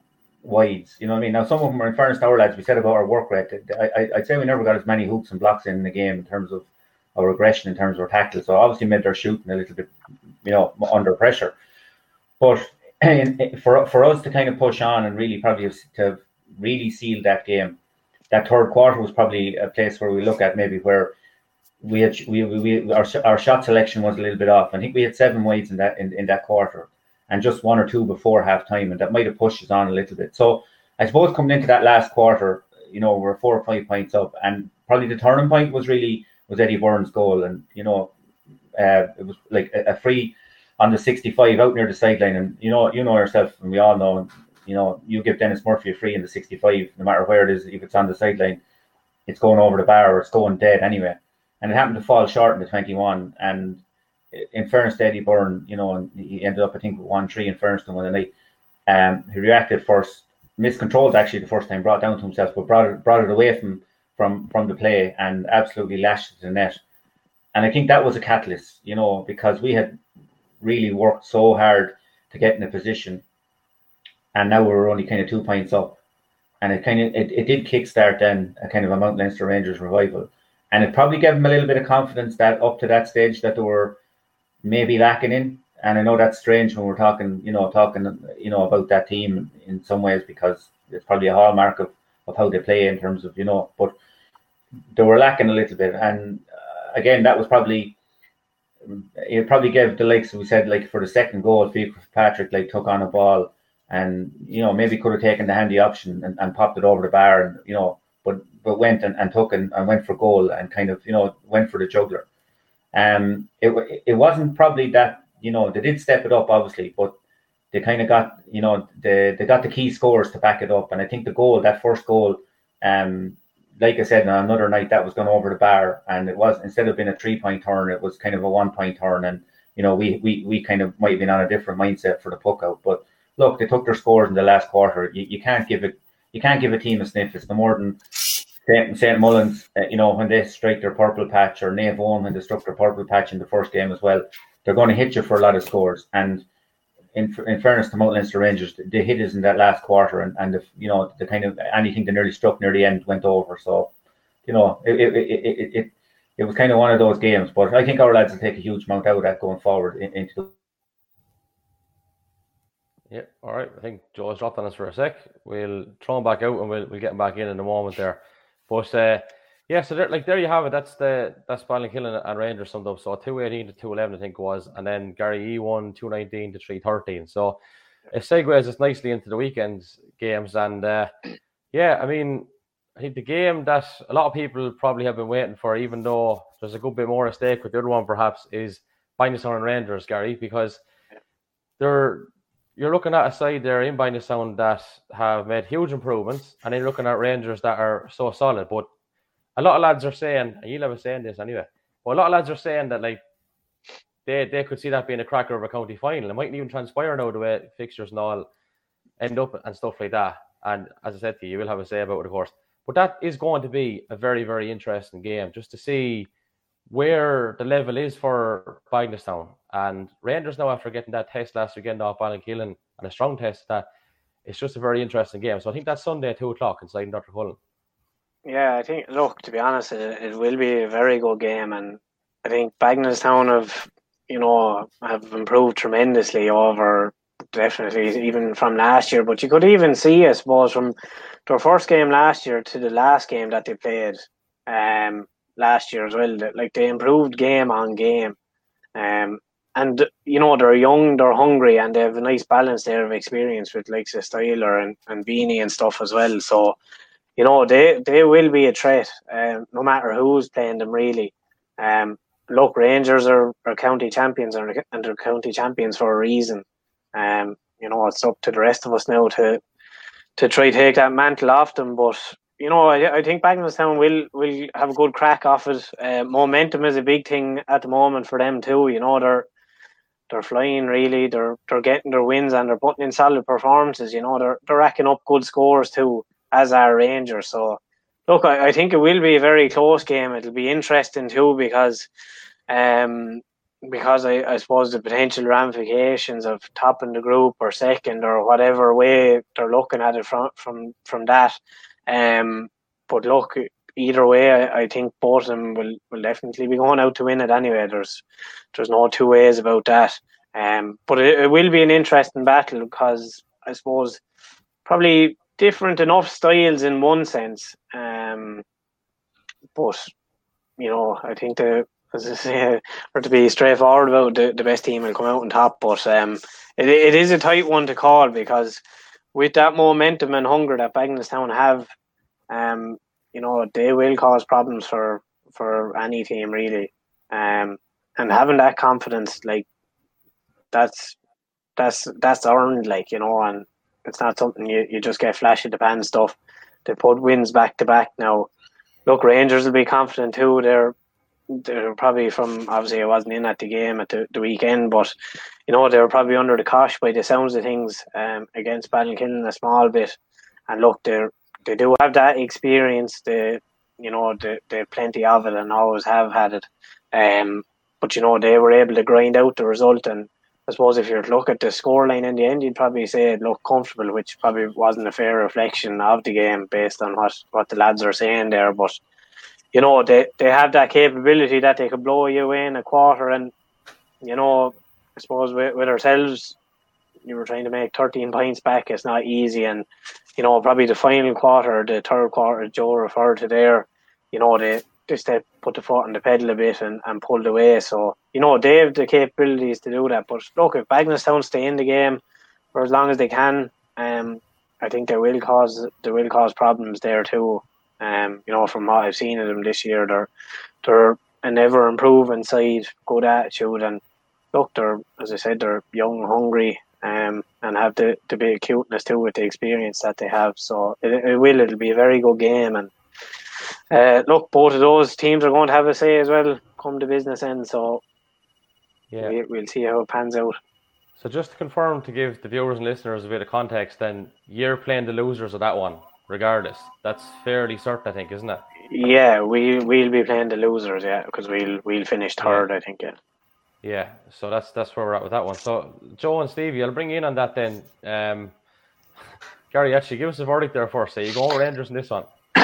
wides. You know what I mean? Now some of them are in fairness to our lads. We said about our work rate. I, I would say we never got as many hooks and blocks in the game in terms of our aggression, in terms of our tackles. So obviously made their shooting a little bit, you know, under pressure. But for for us to kind of push on and really probably to really seal that game, that third quarter was probably a place where we look at maybe where we had we, we our, our shot selection was a little bit off. I think we had seven wides in that in, in that quarter and just one or two before half time, and that might have pushed us on a little bit. So I suppose coming into that last quarter, you know, we're four or five points up, and probably the turning point was really was Eddie Byrne's goal, and you know, uh, it was like a, a free on the 65 out near the sideline. And you know, you know yourself, and we all know, you know, you give Dennis Murphy a free in the 65, no matter where it is, if it's on the sideline, it's going over the bar or it's going dead anyway. And it happened to fall short in the 21. And in fairness to Eddie Byrne, you know, and he ended up, I think, with one three in fairness to one night. Um, he reacted first, miscontrolled actually the first time, brought down to himself, but brought it, brought it away from from from the play and absolutely lashed the net. And I think that was a catalyst, you know, because we had really worked so hard to get in a position, and now we are only kind of two points up, and it kind of it, it did kickstart then a kind of a Mount Leinster Rangers revival, and it probably gave them a little bit of confidence that up to that stage that they were maybe lacking in. And I know that's strange when we're talking, you know, talking, you know, about that team in some ways because it's probably a hallmark of, of how they play in terms of, you know, but they were lacking a little bit. And uh, again, that was probably it probably gave the likes we said like for the second goal, Patrick like took on a ball and you know maybe could have taken the handy option and, and popped it over the bar and you know but went and, and took and, and went for goal and kind of you know went for the juggler. Um, it it wasn't probably that you know they did step it up obviously, but they kind of got you know they they got the key scores to back it up, and I think the goal that first goal um like I said, on another night that was going over the bar, and it was instead of being a three point turn, it was kind of a one point turn, and you know we we we kind of might have been on a different mindset for the puck out. But look, they took their scores in the last quarter. You, you can't give it you can't give a team a sniff. It's the more than St. St. Mullins, uh, you know, when they strike their purple patch, or Eoin when they struck their purple patch in the first game as well, they're going to hit you for a lot of scores. And in, in fairness to Mount Leinster Rangers, they hit us in that last quarter, and, and if you know the kind of anything they nearly struck near the end went over. So, you know, it it, it, it, it was kind of one of those games. But I think our lads will take a huge amount out of that going forward in, into the yeah, all right. I think Joe's dropped on us for a sec. We'll throw him back out and we'll, we'll get him back in in a moment there. But uh, yeah, so there, like there you have it. That's the that's Ballinkillen and Rangers summed up. So two eighteen to two eleven, I think it was, and then Gary E won two nineteen to three thirteen. So it segues us nicely into the weekend's games, and uh, yeah, I mean, I think the game that a lot of people probably have been waiting for, even though there's a good bit more at stake with the other one, perhaps, is Bagenalstown and Rangers, Gary, because they're you're looking at a side there in Bagenalstown that have made huge improvements, and then looking at Rangers that are so solid, but a lot of lads are saying, and you'll have saying this anyway, but a lot of lads are saying that like they they could see that being a cracker of a county final. It mightn't even transpire now the way fixtures and all end up and stuff like that. And as I said to you, you will have a say about it, of course. But that is going to be a very, very interesting game just to see where the level is for Bagenalstown. And Rangers now, after getting that test last weekend off Ballinkillen and a strong test, that it's just a very interesting game. So I think that's Sunday at 2 o'clock inside Dr. Cullen. Yeah, I think. Look, to be honest, it, it will be a very good game, and I think Bagenalstown have, you know, have improved tremendously over definitely even from last year. But you could even see, I suppose, from their first game last year to the last game that they played, um, last year as well. Like they improved game on game, um, and you know they're young, they're hungry, and they have a nice balance there of experience with like Styler and and Beanie and stuff as well. So you know they they will be a threat, um, no matter who's playing them really. Um, look, Rangers are, are county champions and they're county champions for a reason. Um, you know, it's up to the rest of us now to to try take that mantle off them. But you know, I, I think Bagenalstown will will have a good crack off it. Uh, momentum is a big thing at the moment for them too. You know, they're they're flying really. They're they're getting their wins and they're putting in solid performances. You know, they're they're racking up good scores too, as our Rangers. So look, I, I think it will be a very close game. It'll be interesting too because um because I, I suppose the potential ramifications of topping the group or second or whatever way they're looking at it from from from that. Um, but look, either way, I, I think both of them will, will definitely be going out to win it anyway. There's there's no two ways about that. Um, but it, it will be an interesting battle because I suppose probably different enough styles in one sense. Um, but you know, I think the as I say, or to be straightforward about the, the best team will come out on top. But um, it, it is a tight one to call because with that momentum and hunger that Bagenalstown have, um, you know, they will cause problems for for any team really. Um, and having that confidence, like that's that's that's earned, like you know, and it's not something you, you just get flash in the pan stuff. They put wins back to back now. Look, Rangers will be confident too. They're they're probably from obviously I wasn't in at the game at the, the weekend, but you know they were probably under the cosh by the sounds of things um, against Ballinkillen a small bit. And look, they they do have that experience. They you know they they plenty of it and always have had it. Um, but you know they were able to grind out the result. And I suppose if you look at the scoreline in the end, you'd probably say it looked comfortable, which probably wasn't a fair reflection of the game based on what what the lads are saying there. But you know they they have that capability that they could blow you in a quarter, and you know I suppose with, with ourselves, you were trying to make 13 points back. It's not easy, and you know probably the final quarter, the third quarter, Joe referred to there. You know they just they put the foot on the pedal a bit and, and pulled away. So you know they have the capabilities to do that. But look, if Bagenalstown stay in the game for as long as they can, um, I think they will cause they will cause problems there too. Um, you know, from what I've seen of them this year, they're they're an ever improving side, good attitude, and look, they're as I said, they're young, hungry, um, and have the the big cuteness too with the experience that they have. So it, it will it'll be a very good game, and uh, look, both of those teams are going to have a say as well come the business end. So yeah, we, we'll see how it pans out. So just to confirm to give the viewers and listeners a bit of context, then you're playing the losers of that one regardless. That's fairly certain, I think, isn't it? Yeah, we we'll be playing the losers, yeah, because we'll we'll finish third, yeah. I think, yeah. Yeah, so that's that's where we're at with that one. So Joe and Stevie, I'll bring you in on that then. Um, Gary, actually, give us a verdict there first. Say you go Rangers in this one.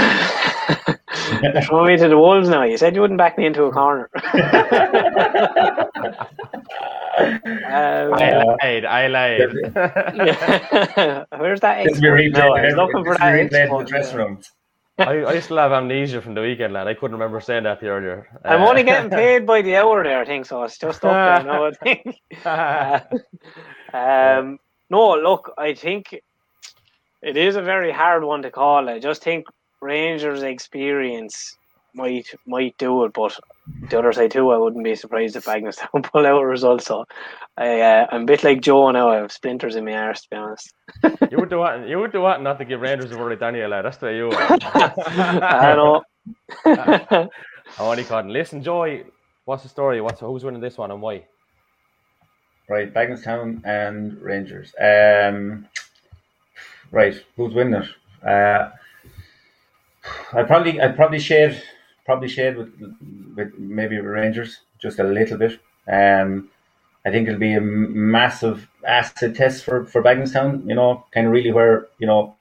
Throw me to the wolves now. You said you wouldn't back me into a corner. Um, I lied. I lied. yeah. Where's that? This replay, no, I was looking for that. Replay the dressing room. I, I still have amnesia from the weekend, lad. I couldn't remember saying that earlier. I'm uh, only getting paid by the hour there, I think, so it's just up there, I think. Uh, um, no, look, I think it is a very hard one to call. I just think Rangers' experience might might do it, but the other side too, I wouldn't be surprised if Agnes don't pull out a result. So I, uh, I'm a bit like Joe now. I have splinters in my arse, to be honest. you would do what? You would do what? Not to give Rangers a word, Daniel. Lad. That's the way you. I know. I only caught. Listen, Joy. What's the story? What's who's winning this one and why? Right, Bagenalstown and Rangers. Um, right, who's winning it? Uh, I probably I probably shade probably shade with with maybe Rangers just a little bit. Um, I think it'll be a massive acid test for for Bagenalstown. You know, kind of really where you know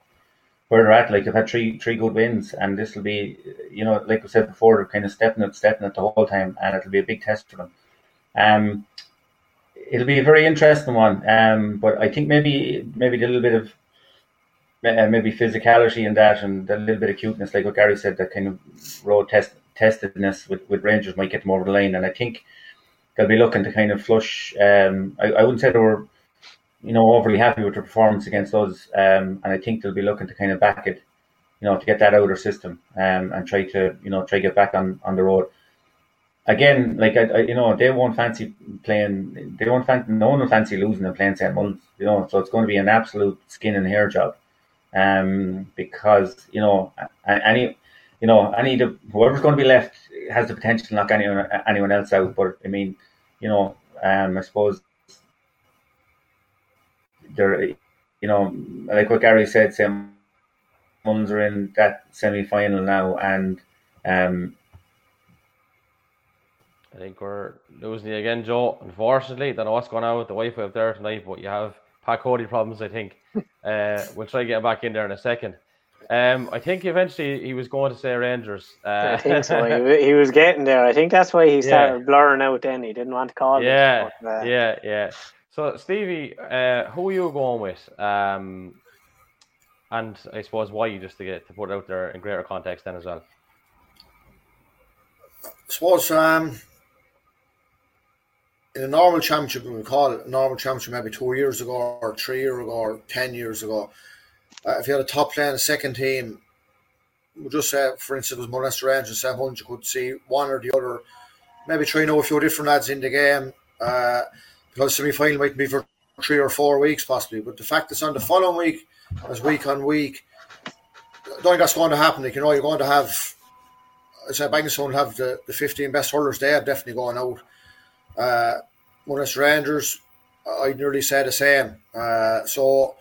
where they're at. Like they've had three three good wins, and this will be you know like we said before, they're kind of stepping it, stepping it the whole time, and it'll be a big test for them. Um, it'll be a very interesting one. Um, but I think maybe maybe a little bit of uh, maybe physicality in that and a little bit of cuteness, like what Gary said, that kind of road test testedness with, with Rangers might get them over the line. And I think they'll be looking to kind of flush. Um, I, I wouldn't say they were, you know, overly happy with their performance against us. Um, and I think they'll be looking to kind of back it, you know, to get that out of their system um, and try to, you know, try to get back on, on the road. again, like I, I, you know, they won't fancy playing. They won't fancy. No one will fancy losing and playing St. Mullins. You know, so it's going to be an absolute skin and hair job. Um, because you know, any, you know, any the whoever's going to be left has the potential to knock anyone anyone else out. But I mean, you know, um, I suppose there, you know, like what Gary said, St. Mullins are in that semi final now, and um, I think we're losing you again, Joe. Unfortunately, don't know what's going on with the Wi-Fi up there tonight, but you have Pat Cody problems. I think uh, we'll try to get back in there in a second. Um, I think eventually he was going to say Rangers. Uh, I think so. He, he, was getting there. I think that's why he started yeah. blurring out. Then he didn't want to call. Yeah, but, uh, yeah, yeah. So Stevie, uh, who are you going with? Um, and I suppose why you just to get to put it out there in greater context then as well. I suppose um, in a normal championship, we call it a normal championship maybe two years ago or three years ago or ten years ago, uh, if you had a top player in a second team, we'll just say, for instance, it was Mount Leinster Rangers and Sam Hunt, you could see one or the other, maybe try and know a few different lads in the game, uh, because semi final might be for three or four weeks possibly. But the fact it's on the following week, as week on week, I don't think that's going to happen. Like, you know, you're going to have, I said, will have the, the 15 best hurlers they definitely going out. Uh, Mount Leinster Rangers, I'd nearly say the same. Uh, so,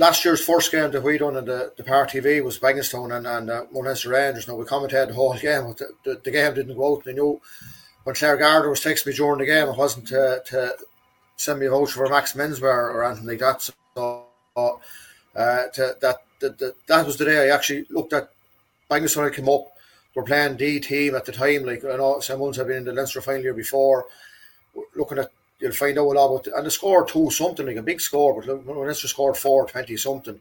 last year's first game that we done in the, the Power TV was Bagenalstown and, and uh, Mount Leinster Rangers. Now, we commentated the whole game, but the, the, the, game didn't go out. And I knew when Claire Gardner was texting me during the game, it wasn't to, to send me a voucher for Max Menswear or anything like that. So, uh, to, that, that, that was the day I actually looked at Bagenalstown had come up. We're playing D team at the time, like I know some ones have been in the Leinster final year before. Looking at you'll find out a lot about and the score two something like a big score, but Leinster scored four twenty something.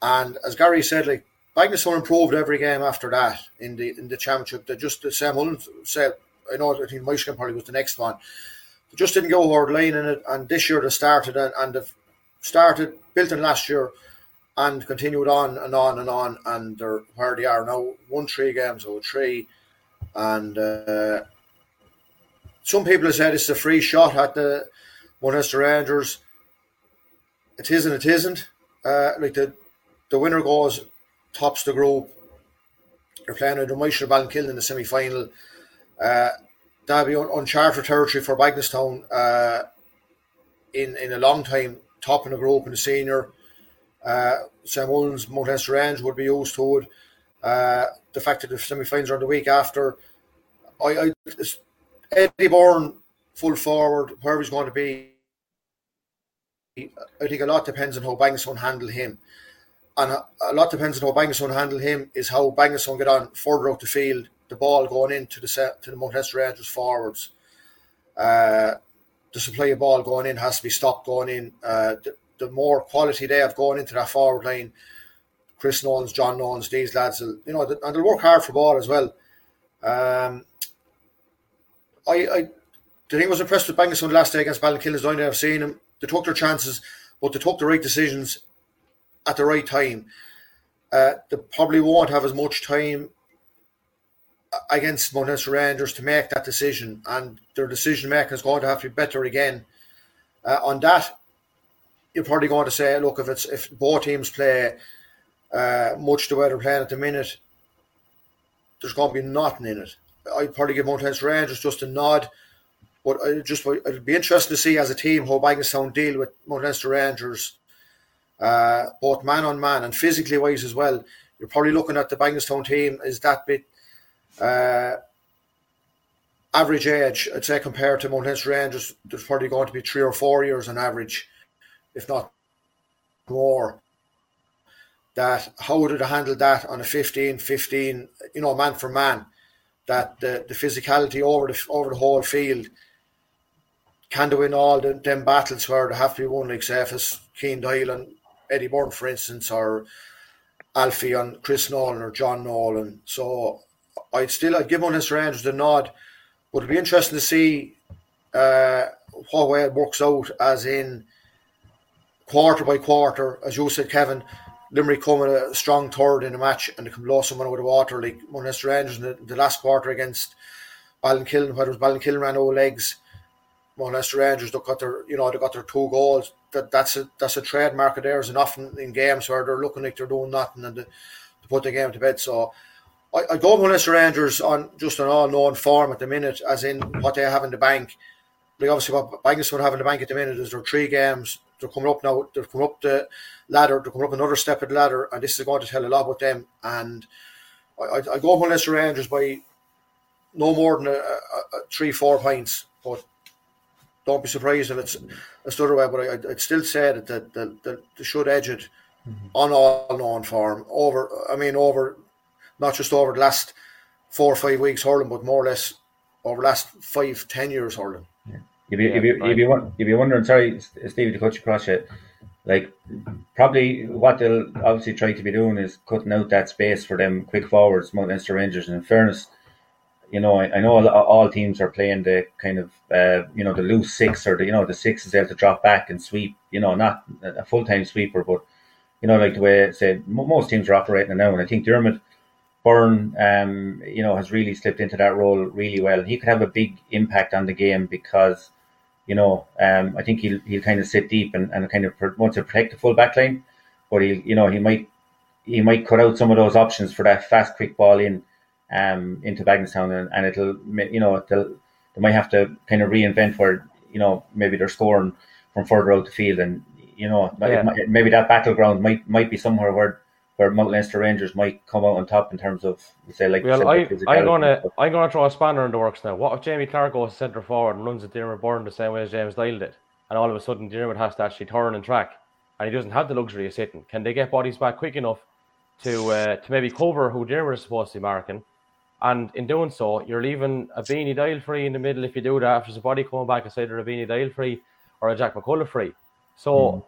And as Gary said, like Bagenalstown improved every game after that in the in the championship. They just the St Mullins said, I know I think Michigan probably was the next one. They just didn't go hard line in it, and this year they started and, and they've started built in last year and continued on and on and on, and they're where they are now. Won three games over three, and. Uh, some people have said it's a free shot at the Mount Leinster Rangers. It isn't. It isn't. Uh, like the the winner goes tops the group. You're playing with Michael Ballinkill in the semi final. Uh, that'll be un- uncharted territory for Bagenalstown uh, in in a long time. Top in the group in the senior. Uh, St Mullins, Range would be used to it. Uh, the fact that the semi finals are on the week after, I, I Eddie Byrne, full forward, where he's going to be, I think a lot depends on how Bagenalstown handle him. And a, lot depends on how Bagenalstown handle him is how Bagenalstown get on further out the field, the ball going into the set to the Mount Rangers forwards. Uh, the supply of ball going in has to be stopped going in. Uh, the, the, more quality they have going into that forward line, Chris Nolans, John Nolans, these lads, will, you know, and they'll work hard for ball as well. Um, I, I the I was impressed with Bagenalstown last day against Ballinkill I've seen them. They took their chances, but they took the right decisions at the right time. Uh, they probably won't have as much time against Mount Leinster Rangers to make that decision, and their decision making is going to have to be better again. Uh, on that, you're probably going to say, look, if it's if both teams play uh, much the way they're playing at the minute, there's going to be nothing in it. I'd probably give Mount Leinster Rangers just a nod. But I just it'd be interesting to see as a team how Bagenalstown deal with Mount Leinster Rangers, uh, both man on man and physically wise as well. You're probably looking at the Bagenalstown team is that bit uh, average age, I'd say, compared to Mount Leinster Rangers. There's probably going to be three or four years on average, if not more. That how did they handle that on a 15 15, you know, man for man? That the, the physicality over the over the whole field can do win all the, them battles where they have to be won, like say if Cian Doyle and Eddie Byrne, for instance, or Alfie and Chris Nolan or John Nolan. So I'd still I'd give on this Rangers the nod, but it'd be interesting to see uh, way it works out, as in quarter by quarter, as you said, Kevin. Limerick come in a strong third in a match and they can blow someone of the water, like Mount Leinster Rangers in the, the last quarter against Ballinkillen, whether it was Ballinkillen ran over legs, Mount Leinster Rangers they got their you know they got their two goals. That that's a that's a trademark of theirs, and often in games where they're looking like they're doing nothing and to put the game to bed. So I, I go Mount Leinster Rangers on just an all known form at the minute, as in what they have in the bank. Like obviously what Bagnes would have in the bank at the minute is their three games. They're coming up now. They're coming up the ladder. They're coming up another step of the ladder, and this is going to tell a lot about them. And I, I, I go Munster Rangers by no more than a, a, a three, four points. But don't be surprised if it's a the other way. But I, would still say that, that, that they should edge it mm-hmm. on all known form over. I mean, over not just over the last four or five weeks hurling, but more or less over the last five, ten years hurling. Yeah. You'd be, yeah, you'd, be, you'd, be, you'd be wondering, sorry, Steve, to cut you across it. Like, probably what they'll obviously try to be doing is cutting out that space for them quick forwards, Munster Rangers. And in fairness, you know, I, I know all, all, teams are playing the kind of, uh, you know, the loose six or the, you know, the six is able to drop back and sweep, you know, not a full time sweeper, but, you know, like the way I said, most teams are operating now. And I think Diarmuid Byrne, um, you know, has really slipped into that role really well. He could have a big impact on the game because, you know, um, I think he'll, he'll kind of sit deep and, and kind of want to protect the full back line, but he, you know, he might, he might cut out some of those options for that fast, quick ball in um, into Bagenalstown, and, and it'll you know they'll they might have to kind of reinvent where you know maybe they're scoring from further out the field, and you know yeah. might, maybe that battleground might might be somewhere where where Mount Leinster Rangers might come out on top in terms of say like. Well, I, I'm gonna I'm gonna throw a spanner in the works now. What if Jamie Clarke goes centre forward and runs at Diarmuid Byrne the same way as James Doyle did, and all of a sudden Diarmuid has to actually turn and track, and he doesn't have the luxury of sitting? Can they get bodies back quick enough to uh, to maybe cover who Diarmuid is supposed to be marking? And in doing so, you're leaving a Beanie Doyle free in the middle if you do that. If there's a body coming back, it's either a Beanie Doyle free or a Jack McCullough free. So mm.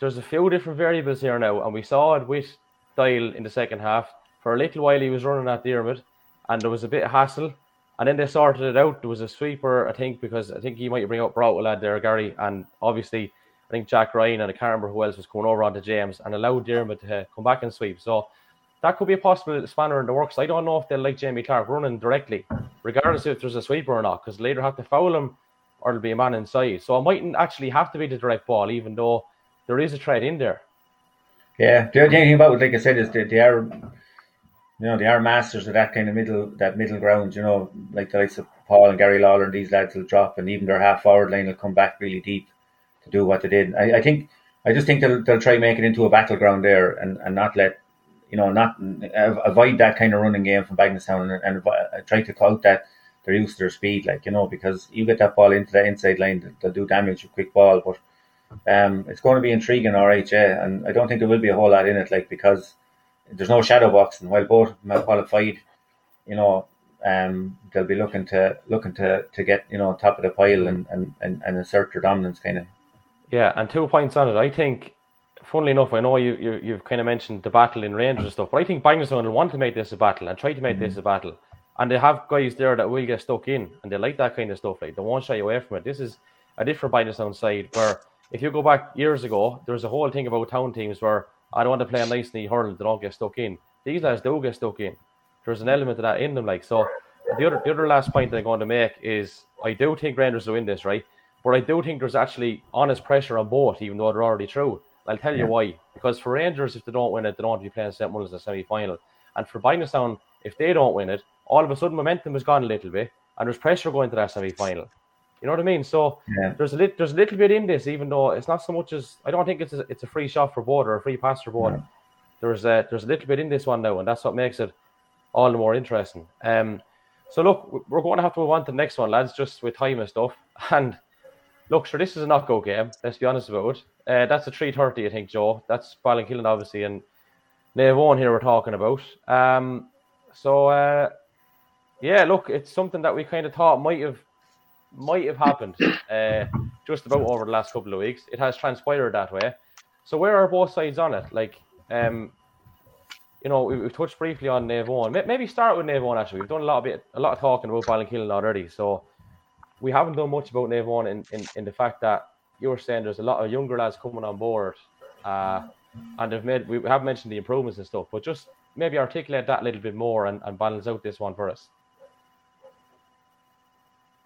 there's a few different variables here now, and we saw it with Doyle in the second half. For a little while, he was running at Diarmuid, and there was a bit of hassle. And then they sorted it out. There was a sweeper, I think, because I think he might bring up Brout lad there, Gary, and obviously I think Jack Ryan and I can't remember who else was coming over onto James and allowed Diarmuid to uh, come back and sweep. So that could be a possible spanner in the works. I don't know if they'll like Jamie Clark running directly, regardless if there's a sweeper or not, because later have to foul him or there'll be a man inside. So it mightn't actually have to be the direct ball, even though there is a threat in there. Yeah, the only thing about it, like I said, is that they are, you know, they are masters of that kind of middle, that middle ground. You know, like the likes of Paul and Gary Lawler and these lads will drop, and even their half forward line will come back really deep to do what they did. I, I think, I just think they'll, they'll try make it into a battleground there and, and not let you know, not avoid that kind of running game from Bagenalstown and, and try to cut that their use their speed, like you know, because you get that ball into the inside line, they'll do damage with quick ball. But um, it's going to be intriguing, all right, yeah. And I don't think there will be a whole lot in it, like because there's no shadow boxing. While both have qualified, you know, um, they'll be looking to looking to, to get you know top of the pile and, and, and, and assert their dominance, kind of. Yeah, and two points on it. I think funnily enough, I know you, you you've kind of mentioned the battle in Rangers and stuff, but I think Bagenalstown will want to make this a battle and try to make mm-hmm. this a battle. And they have guys there that will get stuck in, and they like that kind of stuff. Like they won't shy away from it. This is a different Bagenalstown side where if you go back years ago, there was a whole thing about town teams where I don't want to play a nice knee hurl, they don't get stuck in. These guys do get stuck in. There's an element of that in them, like so. The other, the other last point that I'm going to make is I do think Rangers will win this, right? But I do think there's actually honest pressure on both, even though they're already through. I'll tell you why. Because for Rangers, if they don't win it, they don't want to be playing St. Mullins in the semi final. And for Bagenalstown, if they don't win it, all of a sudden momentum has gone a little bit and there's pressure going to that semi final. You know what I mean? So yeah. there's a little there's a little bit in this, even though it's not so much as I don't think it's a, it's a free shot for both or a free pass for both. Yeah. There's a there's a little bit in this one now, and that's what makes it all the more interesting. Um, so look, we're going to have to move on to the next one, lads, just with time and stuff. And look, sure, this is a knockout game. Let's be honest about it. Uh, that's a 330, I think, Joe. That's Ballinkillen, obviously, and Naomh here we're talking about. Um, so, uh, yeah, look, it's something that we kind of thought might have might have happened uh, just about over the last couple of weeks. It has transpired that way. So, where are both sides on it? Like, um, you know, we, have touched briefly on Naomh. Maybe start with Naomh. Actually, we've done a lot of bit, a lot of talking about Ballinkillen already. So, we haven't done much about Naomh in, in, in the fact that you were saying there's a lot of younger lads coming on board. Uh, and they've made we have mentioned the improvements and stuff, but just maybe articulate that a little bit more and, and balance out this one for us.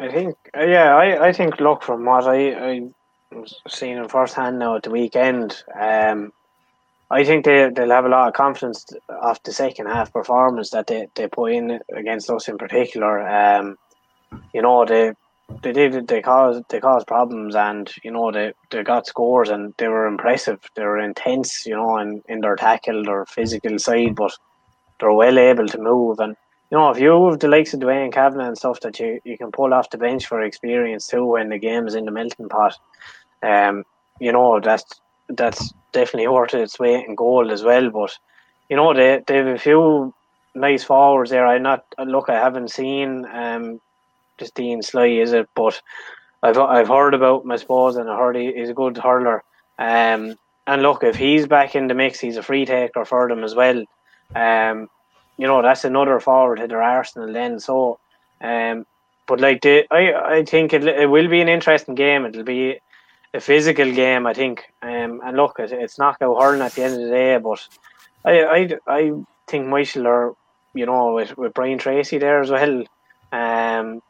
I think, uh, yeah, I, I think, look, from what I, I in first hand now at the weekend, um, I think they, they'll have a lot of confidence off the second half performance that they, they put in against us in particular. Um, you know, they they did they caused they caused problems and you know they, they got scores and they were impressive. They were intense, you know, in, in their tackle, their physical side, but they're well able to move and you know, if you have the likes of Dwayne Kavanagh and stuff that you, you can pull off the bench for experience too when the game is in the melting pot, um, you know, that's that's definitely worth its weight in gold as well. But you know, they they have a few nice forwards there. I not look, I haven't seen um just Dean Sly, is it? But I've I've heard about him, I suppose, and I heard he, he's a good hurler. Um, and look, if he's back in the mix, he's a free taker for them as well. Um, you know, that's another forward to their Arsenal then. So, um, but like the, I, I think it, it will be an interesting game. It'll be a physical game, I think. Um, and look, it, it's knockout hurling at the end of the day. But I, I, I think Myshall or you know with, with Brian Tracy there as well. Um,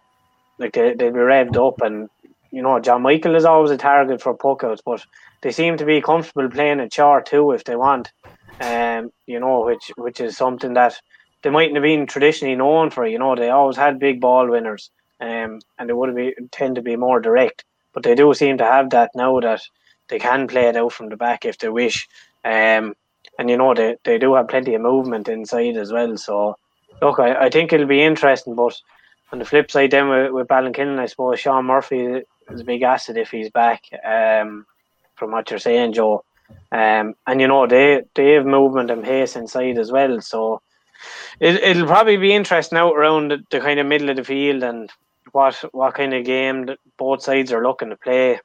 like they they'll be revved up, and you know John Michael is always a target for puckouts, but they seem to be comfortable playing a char too if they want. Um, you know, which which is something that they mightn't have been traditionally known for. You know, they always had big ball winners, um, and they would be tend to be more direct. But they do seem to have that now that they can play it out from the back if they wish. Um, and you know they, they do have plenty of movement inside as well. So look, I, I think it'll be interesting. But on the flip side, then with, with Ballinkillen, I suppose Sean Murphy is a big asset if he's back. Um, from what you're saying, Joe. Um, and you know they they have movement and pace inside as well. So it, it'll probably be interesting out around the, the, kind of middle of the field and what what kind of game that both sides are looking to play.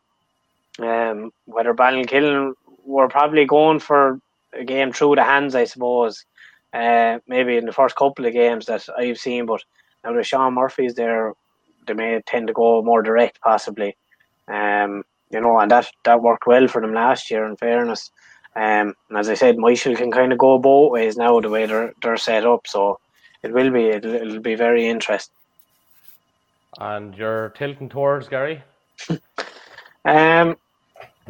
Um, whether Ballinkillen were probably going for a game through the hands, I suppose. Uh, maybe in the first couple of games that I've seen, but now that Sean Murphy's there, they may tend to go more direct, possibly. Um, you know, and that that worked well for them last year. In fairness, um, and as I said, Myshall can kind of go both ways now the way they're they're set up. So it will be it'll, it'll be very interesting. And you're tilting towards Gary. um,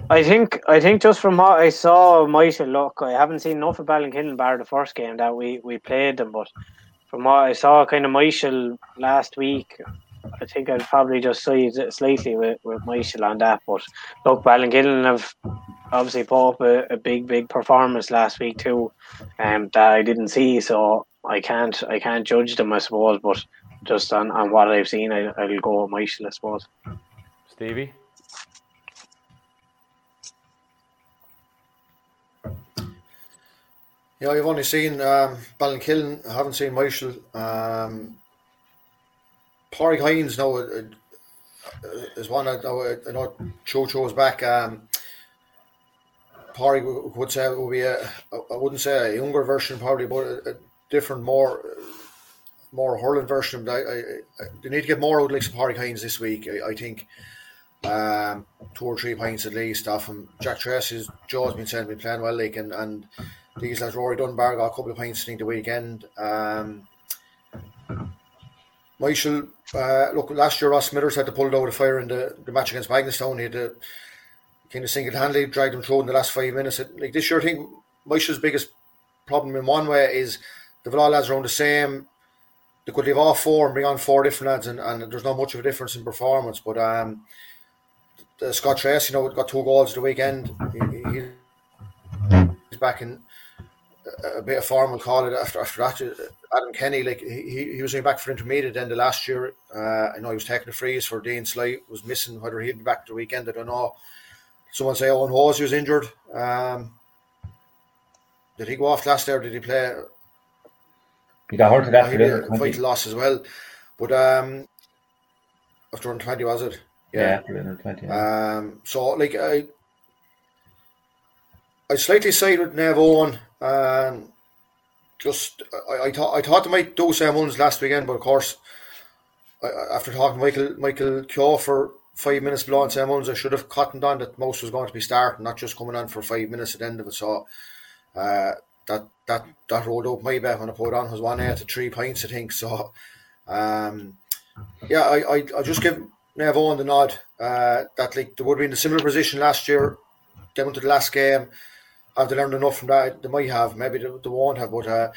I think I think just from what I saw, Myshall look, I haven't seen enough of Ballinkillen bar the first game that we we played them, but from what I saw, kind of Myshall last week, I think I'd probably just side slightly with, with Myshall on that. But look, Ballinkillen have obviously put up a, a, big, big performance last week too, um, that I didn't see. So I can't, I can't judge them, I suppose. But just on, on what I've seen, I, I'll go with Myshall, I suppose. Stevie. Yeah, I've only seen um, Ballinkillen. I haven't seen Myshall. Um, Pádraig Hines now uh, uh, is one know, I know Cho is back. Um, Pádraig would say it would be a, I wouldn't say a younger version probably, but a, a different, more more hurling version. I, I, I, they need to get more out like Pádraig Hines this week. I, I think um, two or three points at least off him. Jack Tracy's Joe's been saying been playing well, like and, and these lads Rory Dunbar got a couple of points in the weekend. Um, Myshall, uh, look, last year Ross Smithers had to pull it of the fire in the, the match against Bagenalstown. He had to kind of single handedly drag them through in the last five minutes. Like this year, I think Myshall's biggest problem in one way is the all lads around the same. They could leave all four and bring on four different lads, and, and there's not much of a difference in performance. But um, the Scott Tracy, you know, got two goals the weekend. He, he's back in a bit of form, we'll call it. After after that, Adam Kenny, like he, he was back for intermediate end of last year. Uh, I know he was taking the freeze for Dean Sly, was missing whether he'd be back the weekend. I don't know. Someone say Owen Hawes was injured. Um, did he go off last year? Did he play? He got hurt that uh, fight loss as well. But um, after 20 was it? Yeah, yeah 20. Yeah. Um, so like I, I slightly side with Naomh Eoin. Um, just I, I thought I thought they might do Sam last weekend, but of course, I, after talking to Michael Michael for five minutes below Mullins, I should have cottoned on that most was going to be starting, not just coming on for five minutes at the end of it. So uh, that that that rolled up my bet when I put on was one eight to three points, I think. So um, yeah, I, I I just give Naomh Eoin the nod. Uh, that like they would be in a similar position last year, down to the last game. Have they learned enough from that? They might have, maybe they, they won't have, but uh,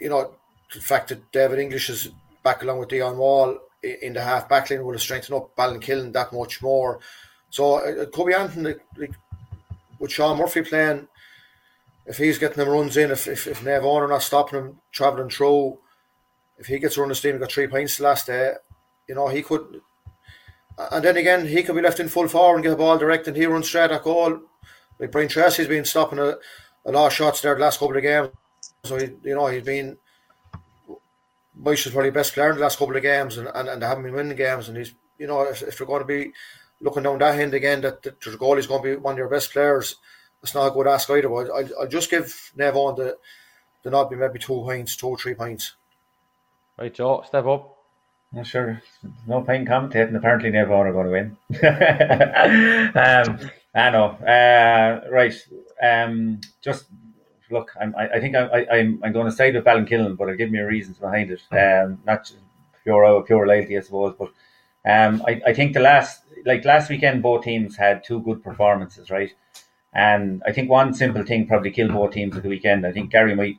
you know, the fact that David English is back along with Dion Wall in the half back line will have strengthened up Ballinkillen that much more. So it could be like, like with Sean Murphy playing, if he's getting them runs in, if if, if Nev are not stopping him travelling through, if he gets running steam and got three points the last day, you know, he could and then again he could be left in full forward and get the ball direct and he runs straight at goal. Like Brian Tracy's been stopping a, a lot of shots there the last couple of games. So he, you know, he's been Myshall's probably best player in the last couple of games, and, and, and they haven't been winning games. And he's, you know, if, if they're going to be looking down that end again, that, that the goal is going to be one of your best players, it's not a good ask either. But I'll, I'll just give Naomh Eoin the, the not be maybe two points, two or three points. Right, Joe, step up. Well, sure. No point commentating. Apparently, Nev are going to win. um, I know. Uh, right. Um, just look, I'm, I, I think I, I, I'm, I'm going to side with Ballinkillen, but I'll give me reasons behind it. Um, not pure pure loyalty, I suppose, but um, I, I think the last like last weekend, both teams had two good performances, right? And I think one simple thing probably killed both teams at the weekend. I think Gary might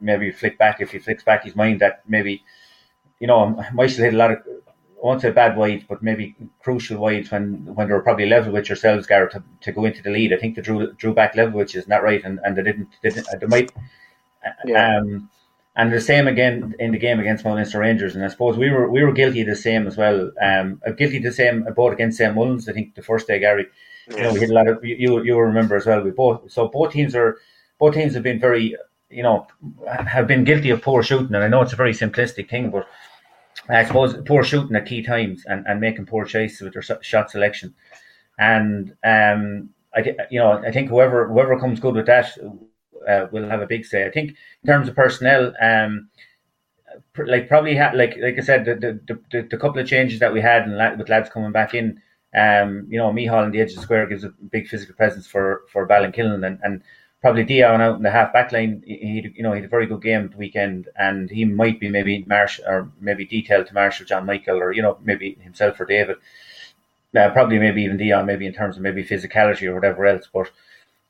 maybe flick back if he flicks back his mind that maybe you know Myshall hit a lot of I won't say bad wides, but maybe crucial wides when when they were probably level with yourselves, Garrett, to, to go into the lead. I think they drew drew back level, which is not right, and, and they didn't. They, didn't, they might. Yeah. Um, and the same again in the game against Munster Rangers, and I suppose we were we were guilty of the same as well. Um, guilty of the same both against St Mullins. I think the first day, Gary, you know, we hit a lot of you you remember as well. We both so both teams are both teams have been very you know have been guilty of poor shooting, and I know it's a very simplistic thing, but I suppose poor shooting at key times and, and making poor choices with their shot selection. And um, I you know I think whoever whoever comes good with that uh, will have a big say. I think in terms of personnel, um, like probably ha- like like I said, the, the the, the couple of changes that we had and with lads coming back in, um, you know, Mihal on the edge of the square gives a big physical presence for for Ballinkillen and and probably Dion out in the half back line. He, you know, he had a very good game the weekend, and he might be maybe Marshall or maybe detailed to Marshall, John Michael, or you know, maybe himself or David. Uh, probably maybe even Dion, maybe in terms of maybe physicality or whatever else. But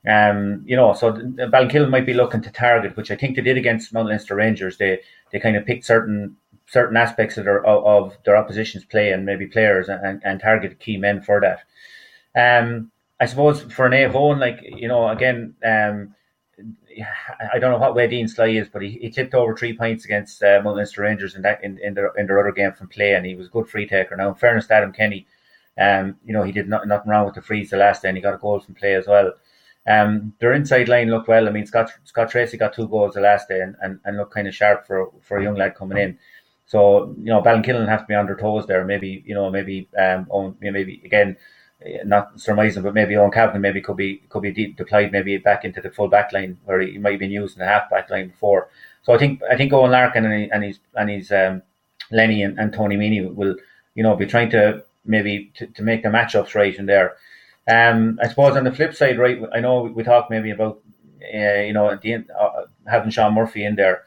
um, you know, so Ballinkillen might be looking to target, which I think they did against Mount Leinster Rangers. They they kind of picked certain certain aspects of their of their opposition's play and maybe players and, and target key men for that. Um, I suppose for an Avon, like you know, again, um, I don't know what way Dean Sly is, but he, he tipped over three points against uh, Munster Rangers in that in, in their in their other game from play, and he was a good free taker. Now, in fairness to Adam Kenny, um, you know, he did not, nothing wrong with the freeze the last day, and he got a goal from play as well. Um, their inside line looked well. I mean, Scott Scott Tracy got two goals the last day, and, and, and looked kind of sharp for for a young lad coming in. So you know, Ballinkillen have to be on their toes there. Maybe you know, maybe um, maybe again not surmising, but maybe Owen Kavanagh maybe could be could be de- deployed maybe back into the full back line where he might have been used in the half back line before. So I think I think Owen Larkin and, he, and his and his um, Lenny and, and Tony Meany will you know be trying to maybe to, to make the matchups right in there. Um, I suppose on the flip side, right? I know we, talked maybe about uh, you know at the end, uh, having Sean Murphy in there,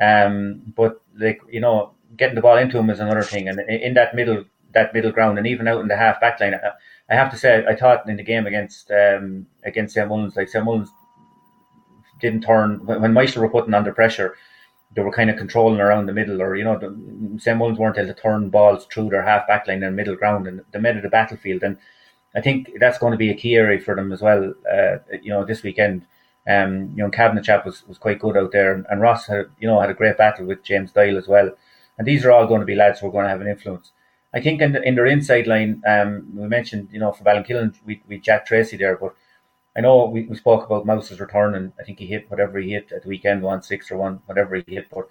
um, but like you know getting the ball into him is another thing, and in that middle that middle ground and even out in the half back line. Uh, I have to say, I thought in the game against um, against St Mullins, like St Mullins didn't turn when, when Meister were putting under pressure. They were kind of controlling around the middle, or you know, the, St Mullins weren't able to turn balls through their half back line and middle ground, and the made of the battlefield. And I think that's going to be a key area for them as well. Uh, you know, this weekend, um, you know, was, was quite good out there, and, and Ross had you know had a great battle with James Doyle as well. And these are all going to be lads who are going to have an influence. I think in, the, in their inside line, um, we mentioned, you know, for Ballinkillen, we, we Jack Tracy there, but I know we, we spoke about Mouse's return, and I think he hit whatever he hit at the weekend, one six or one, whatever he hit. But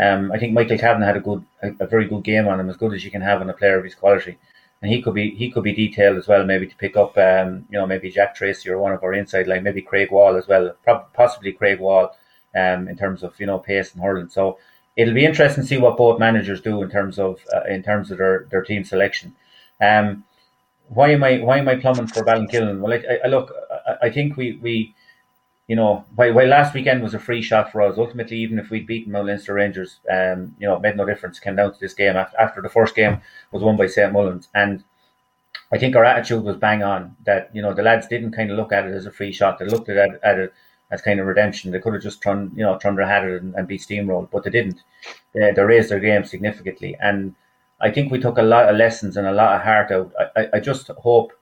um, I think Michael Kavanagh had a good, a, a, very good game on him, as good as you can have on a player of his quality. And he could be, he could be detailed as well, maybe to pick up, um, you know, maybe Jack Tracy or one of our inside line, maybe Craig Wall as well, possibly Craig Wall, um, in terms of you know pace and hurling. So it'll be interesting to see what both managers do in terms of uh, in terms of their, their team selection. Um, why am I why am I plumbing for Ballinkillen? Well, I, I look, I, I, think we we you know while, while last weekend was a free shot for us, ultimately even if we'd beaten Mount Rangers, um, you know, it made no difference. Came down to this game after, after the first game was won by St Mullins, and I think our attitude was bang on. That you know the lads didn't kind of look at it as a free shot; they looked at it, at it as kind of redemption. They could have just turned you know turned their hat at and, and be steamrolled, but they didn't. They, they raised their game significantly and I think we took a lot of lessons and a lot of heart out. I, I just hope,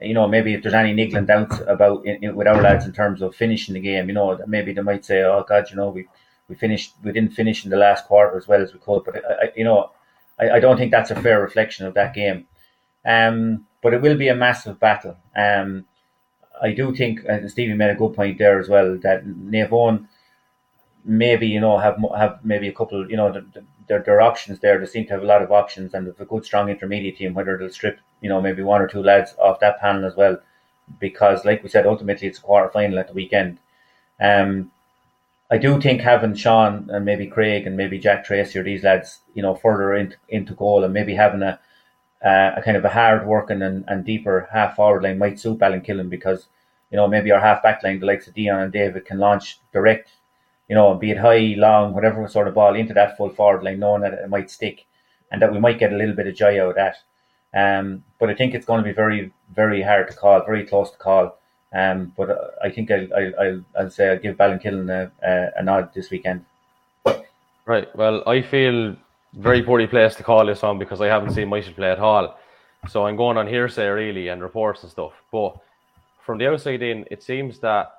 you know, maybe if there's any niggling doubts about in, in, with our lads in terms of finishing the game, you know, maybe they might say, "Oh God, you know, we we finished, we didn't finish in the last quarter as well as we could." But I, I you know, I, I don't think that's a fair reflection of that game. Um, but it will be a massive battle. Um, I do think, and Stevie made a good point there as well, that Naomh maybe you know have have maybe a couple you know there are options there. They seem to have a lot of options and a good strong intermediate team whether they'll strip you know maybe one or two lads off that panel as well. Because like we said ultimately it's a quarter final at the weekend. Um I do think having Sean and maybe Craig and maybe Jack Tracy or these lads you know further into, into goal and maybe having a uh, a kind of a hard working and, and deeper half forward line might suit Ballinkillen because you know maybe our half back line the likes of Dion and David can launch direct you know, be it high, long, whatever sort of ball into that full forward line, knowing that it might stick and that we might get a little bit of joy out of that. Um, but I think it's going to be very, very hard to call, very close to call. Um, but I think I'll, I'll, I'll say I'll give Ballinkillen a, a, a nod this weekend. Right. Well, I feel very poorly placed to call this on because I haven't seen Myshall play at all. So I'm going on hearsay really and reports and stuff. But from the outside in, it seems that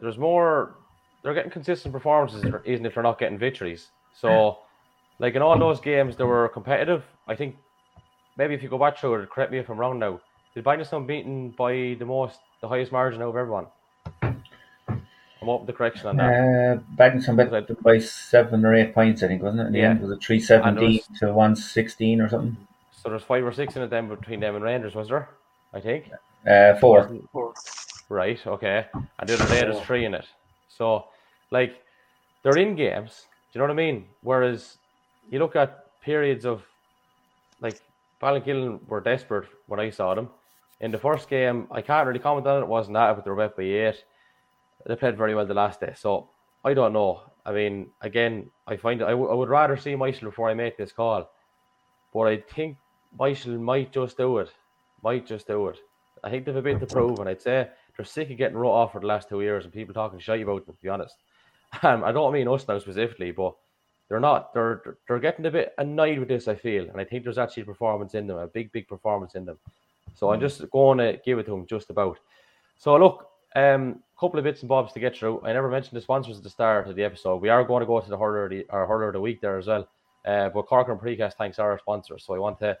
there's more they're getting consistent performances, even if they're not getting victories. So, like in all those games, they were competitive. I think maybe if you go back through it, correct me if I'm wrong now. Did Bagenalstown beaten by the most, the highest margin out of everyone? I'm up the correction on that. Uh, Bagenalstown beat by seven or eight points, I think, wasn't it? In the yeah. end, was it three seventeen to one sixteen or something? So there's five or six in it then between them and Rangers, was there? I think. Uh, four. Right. Okay. And the other day there's three in it. So like they're in games. Do you know what I mean? Whereas you look at periods of like Ballinkillen were desperate when I saw them. In the first game, I can't really comment on it. It wasn't that, but they were up by eight. They played very well the last day. So I don't know. I mean, again, I find I, w- I would rather see Myshall before I make this call. But I think Myshall might just do it. Might just do it. I think they've a bit to prove, and I'd say they're sick of getting wrote off for the last two years and people talking shit about them, to be honest. Um, I don't mean us now specifically, but they're not. They're they're getting a bit annoyed with this. I feel, and I think there's actually a performance in them, a big big performance in them. So I'm just going to give it to them just about. So look, um, couple of bits and bobs to get through. I never mentioned the sponsors at the start of the episode. We are going to go to the hurler of the, our hurler of the week there as well. Uh, but and Precast thanks our sponsors, so I want to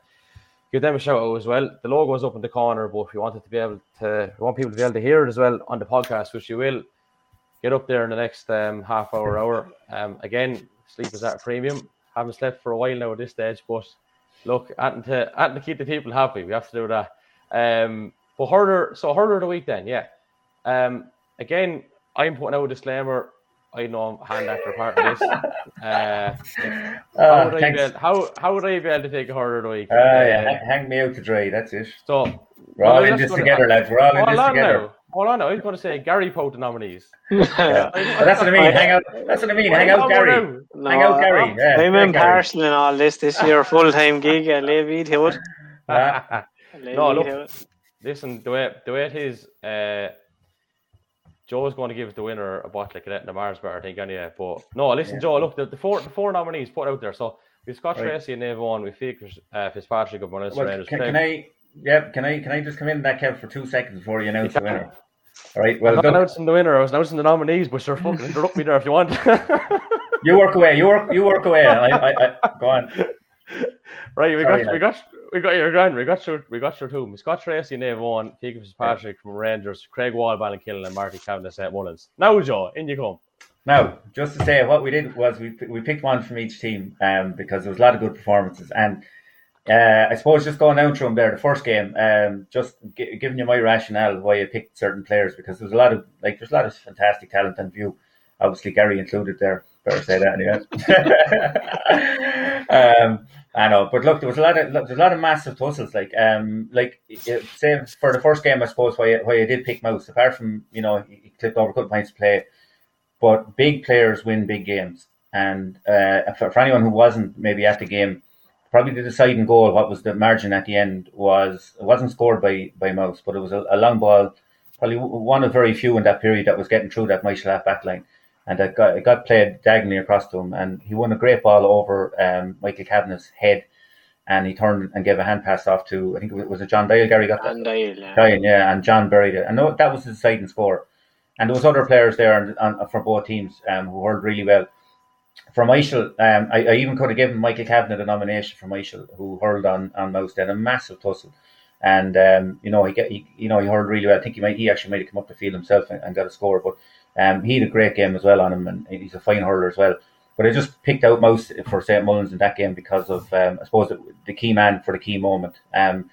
give them a shout out as well. The logo is up in the corner, but if you wanted to be able to, we want people to be able to hear it as well on the podcast, which you will, get up there in the next um, half hour, hour. Um, again, sleep is at a premium. Haven't slept for a while now at this stage, but look, and to, and to keep the people happy, we have to do that. Um, but hurler, so hurler of the week then, yeah. Um, again, I'm putting out a disclaimer. I know I'm hand actor part of this. Uh, how, uh, would I be able, how, how would I be able to take a hurler of the week? Uh, yeah, hang me out to dry. That's it. So we're all in this together, lads. We're all in this together. Now. Hold on, I was going to say Gary Poe the nominees. yeah. that's what I mean. Hang out. That's what I mean. Hang out, Gary. No, Hang out, Gary. Yeah, I'm in impartial in all this. This year, full time gig at Leave Hewitt. no, look. Listen, the way the way it is, uh, Joe's going to give the winner a bottle of Cadet in the Mars bar, I think, anyway. But no, listen, yeah. Joe. Look, the, the four the four nominees put out there. So we've Scott right. Tracy and Naomh Eoin, we've uh, Fitzpatrick of Bonus well, Rangers. Can, can I? Yeah, can I can I just come in that Kev for two seconds before you announce the winner? All right. Well, I'm not announcing the winner. I was announcing the nominees, but sure, fucking interrupt me there if you want. you work away. You work. You work away. I, I, I, go on. Right. We Sorry, got. We got. We got your grand. We got your. We got your two. Scott Tracy, Naomh Eoin, Keegan Fitzpatrick from Rangers, Craig Wall, Ballinkillen, and Marty Cavendish at Mullins. Now, Joe, in you come. Now, just to say, what we did was we we picked one from each team, um, because there was a lot of good performances, and uh, I suppose just going down through them there, the first game, um, just g- giving you my rationale why I picked certain players because there's a lot of like there's a lot of fantastic talent and view. Obviously, Gary included there. Better say that anyway. um, I know, but look, there was a lot of there's a lot of massive tussles. Like, um, like say for the first game, I suppose why why I did pick Mouse, apart from you know he clipped over good points to play, but big players win big games. And uh, for, for anyone who wasn't maybe at the game, probably the deciding goal, what was the margin at the end, was it wasn't scored by by Mouse, but it was a, a long ball, probably one of very few in that period that was getting through that Myshall back line and it got, it got played diagonally across to him, and he won a great ball over um, Myshall Kavanagh's head, and he turned and gave a hand pass off to I think it was a John Dyle. Gary got that. Dyle, yeah. Dyle, yeah, and John buried it, and that was the deciding score. And there was other players there on, on, for both teams um, who hurled really well. From Michael, um, I, I, even could have given Myshall Kavanagh the nomination from Michael, who hurled on on Mouse. Then a massive tussle, and um, you know he get he, you know he hurled really well. I think he might he actually might have come up the field himself and, and got a score, but um, he had a great game as well on him, and he's a fine hurler as well. But I just picked out Mouse for St Mullins in that game because of, um, I suppose, the key man for the key moment. Um,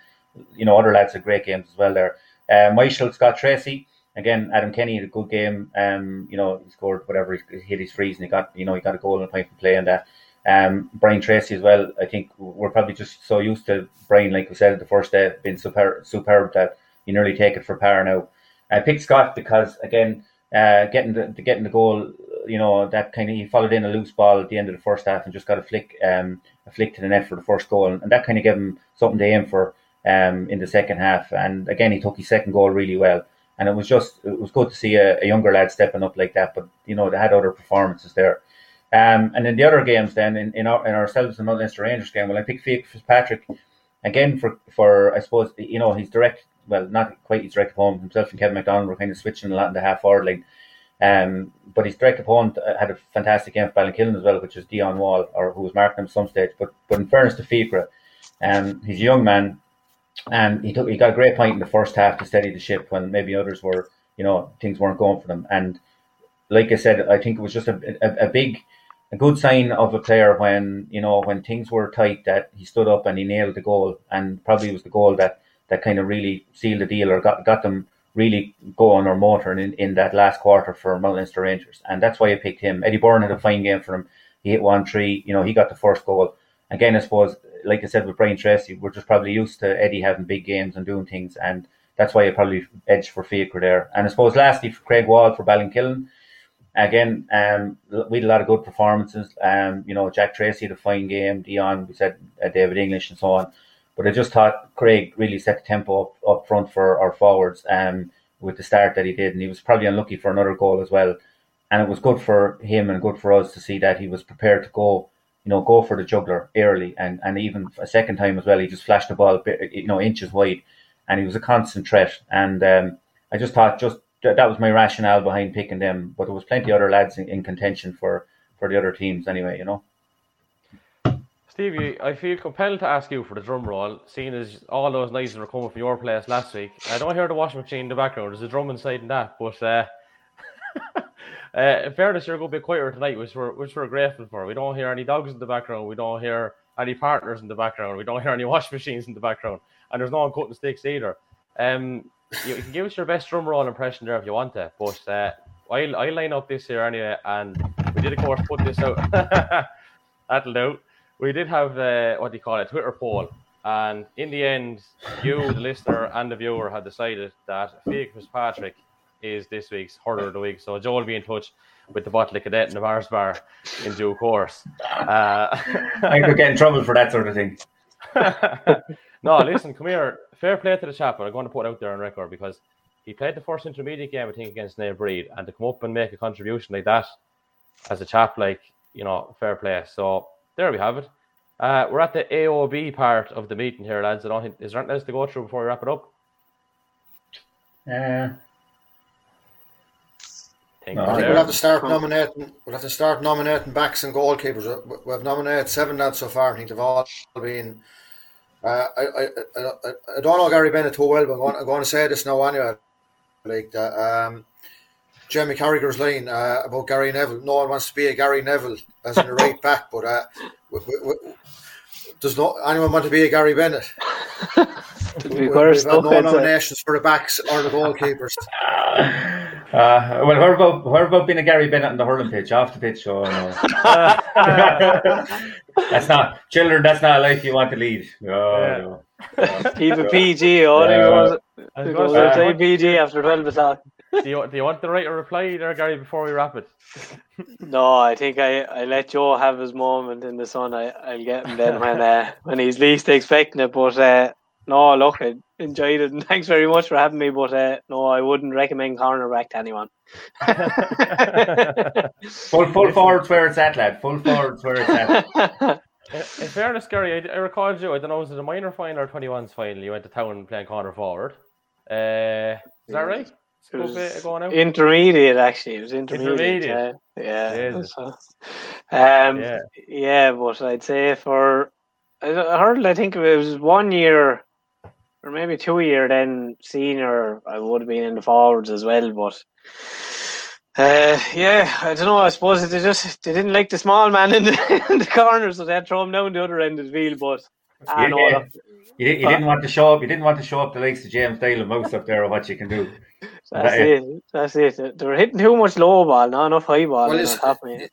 you know, other lads had great games as well there. Uh, Myshall Scott Tracy, again, Adam Kenny had a good game. Um, you know, he scored whatever he hit his frees, and he got, you know, he got a goal and a point from play and that. Um, Brian Tracy as well. I think we're probably just so used to Brian, like we said the first day, being superb, superb that you nearly take it for par now. I picked Scott because again, uh, getting the, getting the goal, you know, that kind of he followed in a loose ball at the end of the first half and just got a flick, um, a flick to the net for the first goal, and, and that kind of gave him something to aim for um, in the second half. And again, he took his second goal really well, and it was just it was good to see a, a younger lad stepping up like that. But you know, they had other performances there. Um, and in the other games, then in, in, our, in ourselves and Leinster Rangers game, well, I picked Fitzpatrick again for for I suppose you know his direct well, not quite his direct opponent himself and Kevin McDonald were kind of switching a lot in the half forward line. Um, but his direct opponent uh, had a fantastic game for Ballinkillen as well, which was Dion Wall, or who was marking him at some stage. But but in fairness to Fiachra, um, he's a young man, and he took he got a great point in the first half to steady the ship when maybe others were, you know, things weren't going for them. And like I said, I think it was just a, a, a big a good sign of a player when you know when things were tight that he stood up and he nailed the goal and probably was the goal that that kind of really sealed the deal or got, got them really going or motoring in, in that last quarter for Mount Rangers. And that's why I picked him. Eddie Byrne had a fine game for him. He hit one three, you know, he got the first goal. Again, I suppose, like I said with Brian Tracy, we're just probably used to Eddie having big games and doing things. And that's why I probably edged for Fiachra there. And I suppose lastly for Craig Wall for Ballinkillen. Again, um, we had a lot of good performances. Um, you know, Jack Tracy had a fine game. Dion, we said uh, David English and so on. But I just thought Craig really set the tempo up, up front for our forwards um, with the start that he did. And he was probably unlucky for another goal as well. And it was good for him and good for us to see that he was prepared to go, you know, go for the juggler early. And, and even a second time as well, he just flashed the ball, you know, inches wide. And he was a constant threat. And um, I just thought just that was my rationale behind picking them. But there was plenty of other lads in, in contention for, for the other teams anyway, you know. Stevie, I feel compelled to ask you for the drum roll, seeing as all those noises were coming from your place last week. I don't hear the washing machine in the background. There's a drum inside in that, but uh, uh, in fairness, you're going to be quieter tonight, which we're which we're grateful for. We don't hear any dogs in the background. We don't hear any partners in the background. We don't hear any washing machines in the background, and there's no one cutting sticks either. Um, you, you, can give us your best drum roll impression there if you want to, but uh, I'll I'll line up this here anyway, and we did of course put this out. That'll do we did have uh, what do you call it, Twitter poll, and in the end, you, the listener, and the viewer had decided that Fiach Fitzpatrick is this week's hurler of the week. So Joe will be in touch with the bottle of cadet and the Mars bar in due course. Uh, I could get in trouble for that sort of thing. no, listen, come here. Fair play to the chap, but I'm going to put it out there on record because he played the first intermediate game, I think, against Naomh Bríd, and to come up and make a contribution like that as a chap, like, you know, fair play. So there we have it. Uh, we're at the AOB part of the meeting here, lads. I don't think, is there anything else to go through before we wrap it up? Uh, no, I think we'll have to start nominating. We'll have to start nominating backs and goalkeepers. We've nominated seven lads so far. I think they've all been. Uh, I, I, I, I, don't know Gary Bennett too well, but I'm going, I'm going to say this now anyway. Like that, um, Jamie Carragher's line uh, about Gary Neville. No one wants to be a Gary Neville as in a right back, but uh, w- w- w- does not anyone want to be a Gary Bennett? we, we, we've no nominations for the backs or the goalkeepers. Uh, well, what about what about being a Gary Bennett on the hurling pitch, off the pitch? Oh no, that's not children. That's not a life you want to lead. Oh, Yeah. no. Keep it PG. All Yeah. he goes, I was he goes uh, PG after twelve o'clock. Do, you, do you want the right to reply there, Gary, before we wrap it? No, I think I, I let Joe have his moment in the sun. I I'll get him then when uh, when he's least expecting it. But uh, no, look, I enjoyed it and thanks very much for having me. But uh, no, I wouldn't recommend cornerback to anyone. Full full forwards where it's at, lad. Full forwards where it's at. In in fairness, Gary, I, I recall you. I don't know, was it a minor final or 21s final? You went to town playing corner forward. Uh, is that right? It was bit of going out? intermediate, actually. It was intermediate. Intermediate. yeah. Jesus. so, um, Yeah. yeah, but I'd say for I I heard. I think it was one year or maybe two year. Then senior, I would have been in the forwards as well. But uh, yeah, I don't know. I suppose they just they didn't like the small man in the, in the corner, so they had to throw him down the other end of the field. But I know yeah. You, di- you didn't want to show up. You didn't want to show up the likes of James Doyle and Mouse up there of what you can do. That's That- it. That's it. They were hitting too much low ball, not enough high ball. Well, on it's- top of me.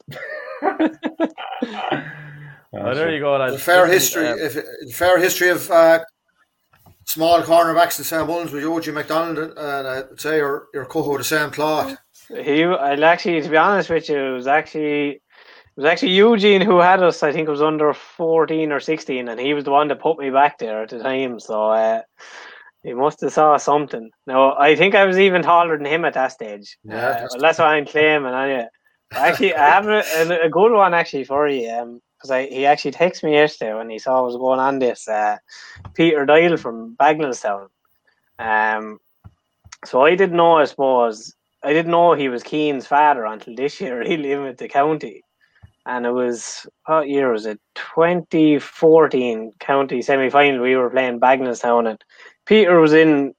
Oh, there you go, lads. The fair history, uh, if the fair history of uh, small cornerbacks in St Mullins with Yogi McDonald, and I'd say you're you're coho the same cloth. He, I'll actually, to be honest with you, it was actually, it was actually Eugene who had us. I think it was under fourteen or sixteen, and he was the one that put me back there at the time. So uh, he must have saw something. No, I think I was even taller than him at that stage. Yeah, uh, that's- what I'm claiming. Anyway, actually, I have a, a, a good one actually for you. Um, because I he actually texted me yesterday when he saw I was going on. This uh, Peter Doyle from Bagenalstown. Um, so I didn't know. I suppose I didn't know he was Keane's father until this year. He lived with the county, and it was what year was it? Twenty fourteen county semi final. We were playing Bagenalstown, and Peter was in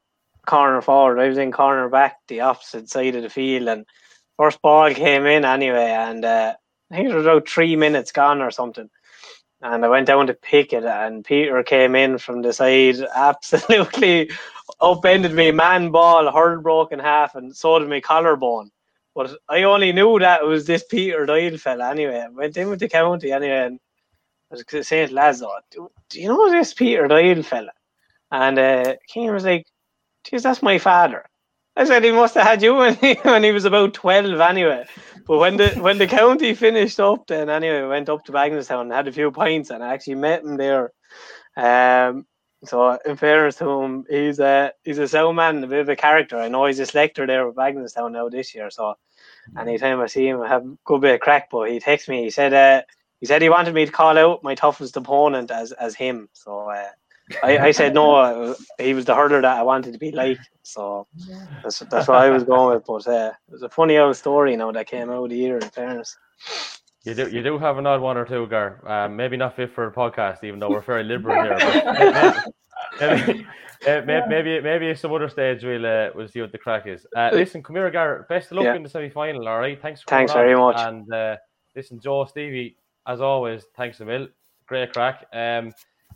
corner forward. I was in corner back, the opposite side of the field, and first ball came in anyway, and uh, I think it was about three minutes gone or something. And I went down to pick it, and Peter came in from the side, absolutely upended me, man ball, hurled broke in half, and so did my collarbone. But I only knew that it was this Peter Doyle fella anyway. Went in with the county anyway, and I was saying to lads, oh, do, do you know this Peter Doyle fella? And uh, was like, geez, that's my father. I said he must have had you when he, when he was about twelve anyway. But when the when the county finished up, then anyway, went up to Bagenalstown and had a few pints, and I actually met him there. Um, so in fairness to him, he's a he's a sound man, a bit of a character. I know he's a selector there with Bagenalstown now this year. So anytime I see him, I have a good bit of crack. But he texted me. He said uh, he said he wanted me to call out my toughest opponent as as him. So. Uh, I, I said no. He was the hurler that I wanted to be like, so that's that's what I was going with. But uh, it was a funny old story, you know, that came out of the year. In fairness, You do, you do have an odd one or two, Gar. Um, maybe not fit for a podcast, even though we're very liberal here. But maybe, maybe, maybe, maybe, maybe some other stage we'll uh, we'll see what the crack is. Uh, listen, come here, Gar. Best of luck Yeah. in the semi final. All right, thanks. For Thanks very on. much. And uh, listen, Joe, Stevie, as always, thanks a mil. Great crack. Um,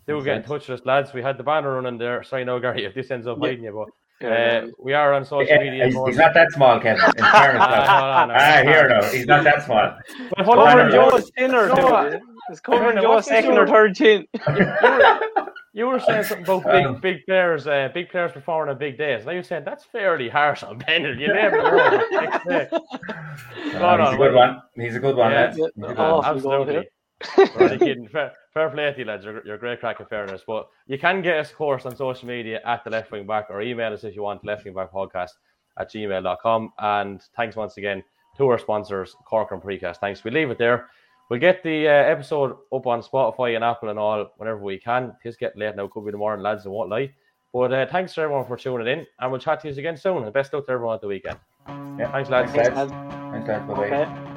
do get in touch with us, lads. We had the banner running there. Sorry, no, Gary, if this ends up Yeah. biting you, but yeah, uh, we are on social Yeah, media. he's, he's not that small, Kevin. In fairness, Ah, now. no, no, no, ah, no. here no, he's not that small. But hold Banner on, covering Joe- Joe. Joe's chin or Joe. It's covering Kevin, Joe's second or third chin. You were saying something about big, big players, uh, big players performing on big days. Now you're saying that's fairly harsh on Bennett. You never know. Next day. Go Ah, on, a good one. He's a good one. Yeah. lads. He's a good Oh, one. if we go Absolutely. We're only kidding. Fair, fair play to you, lads. You're, you're a great crack in fairness. But you can get us, of course, on social media at the left wing back or email us if you want, left wing back podcast at gmail.com. And thanks once again to our sponsors, Cork and Precast. Thanks. We leave it there. We'll get the uh, episode up on Spotify and Apple and all whenever we can. It's getting late now. Could be the morning, lads. I won't lie. But uh, thanks to everyone for tuning in. And we'll chat to you again soon. And best luck to everyone at the weekend. Yeah. Thanks, lads. Thanks, Thanks, lads. lads. Thanks, lads. Bye-bye. Okay.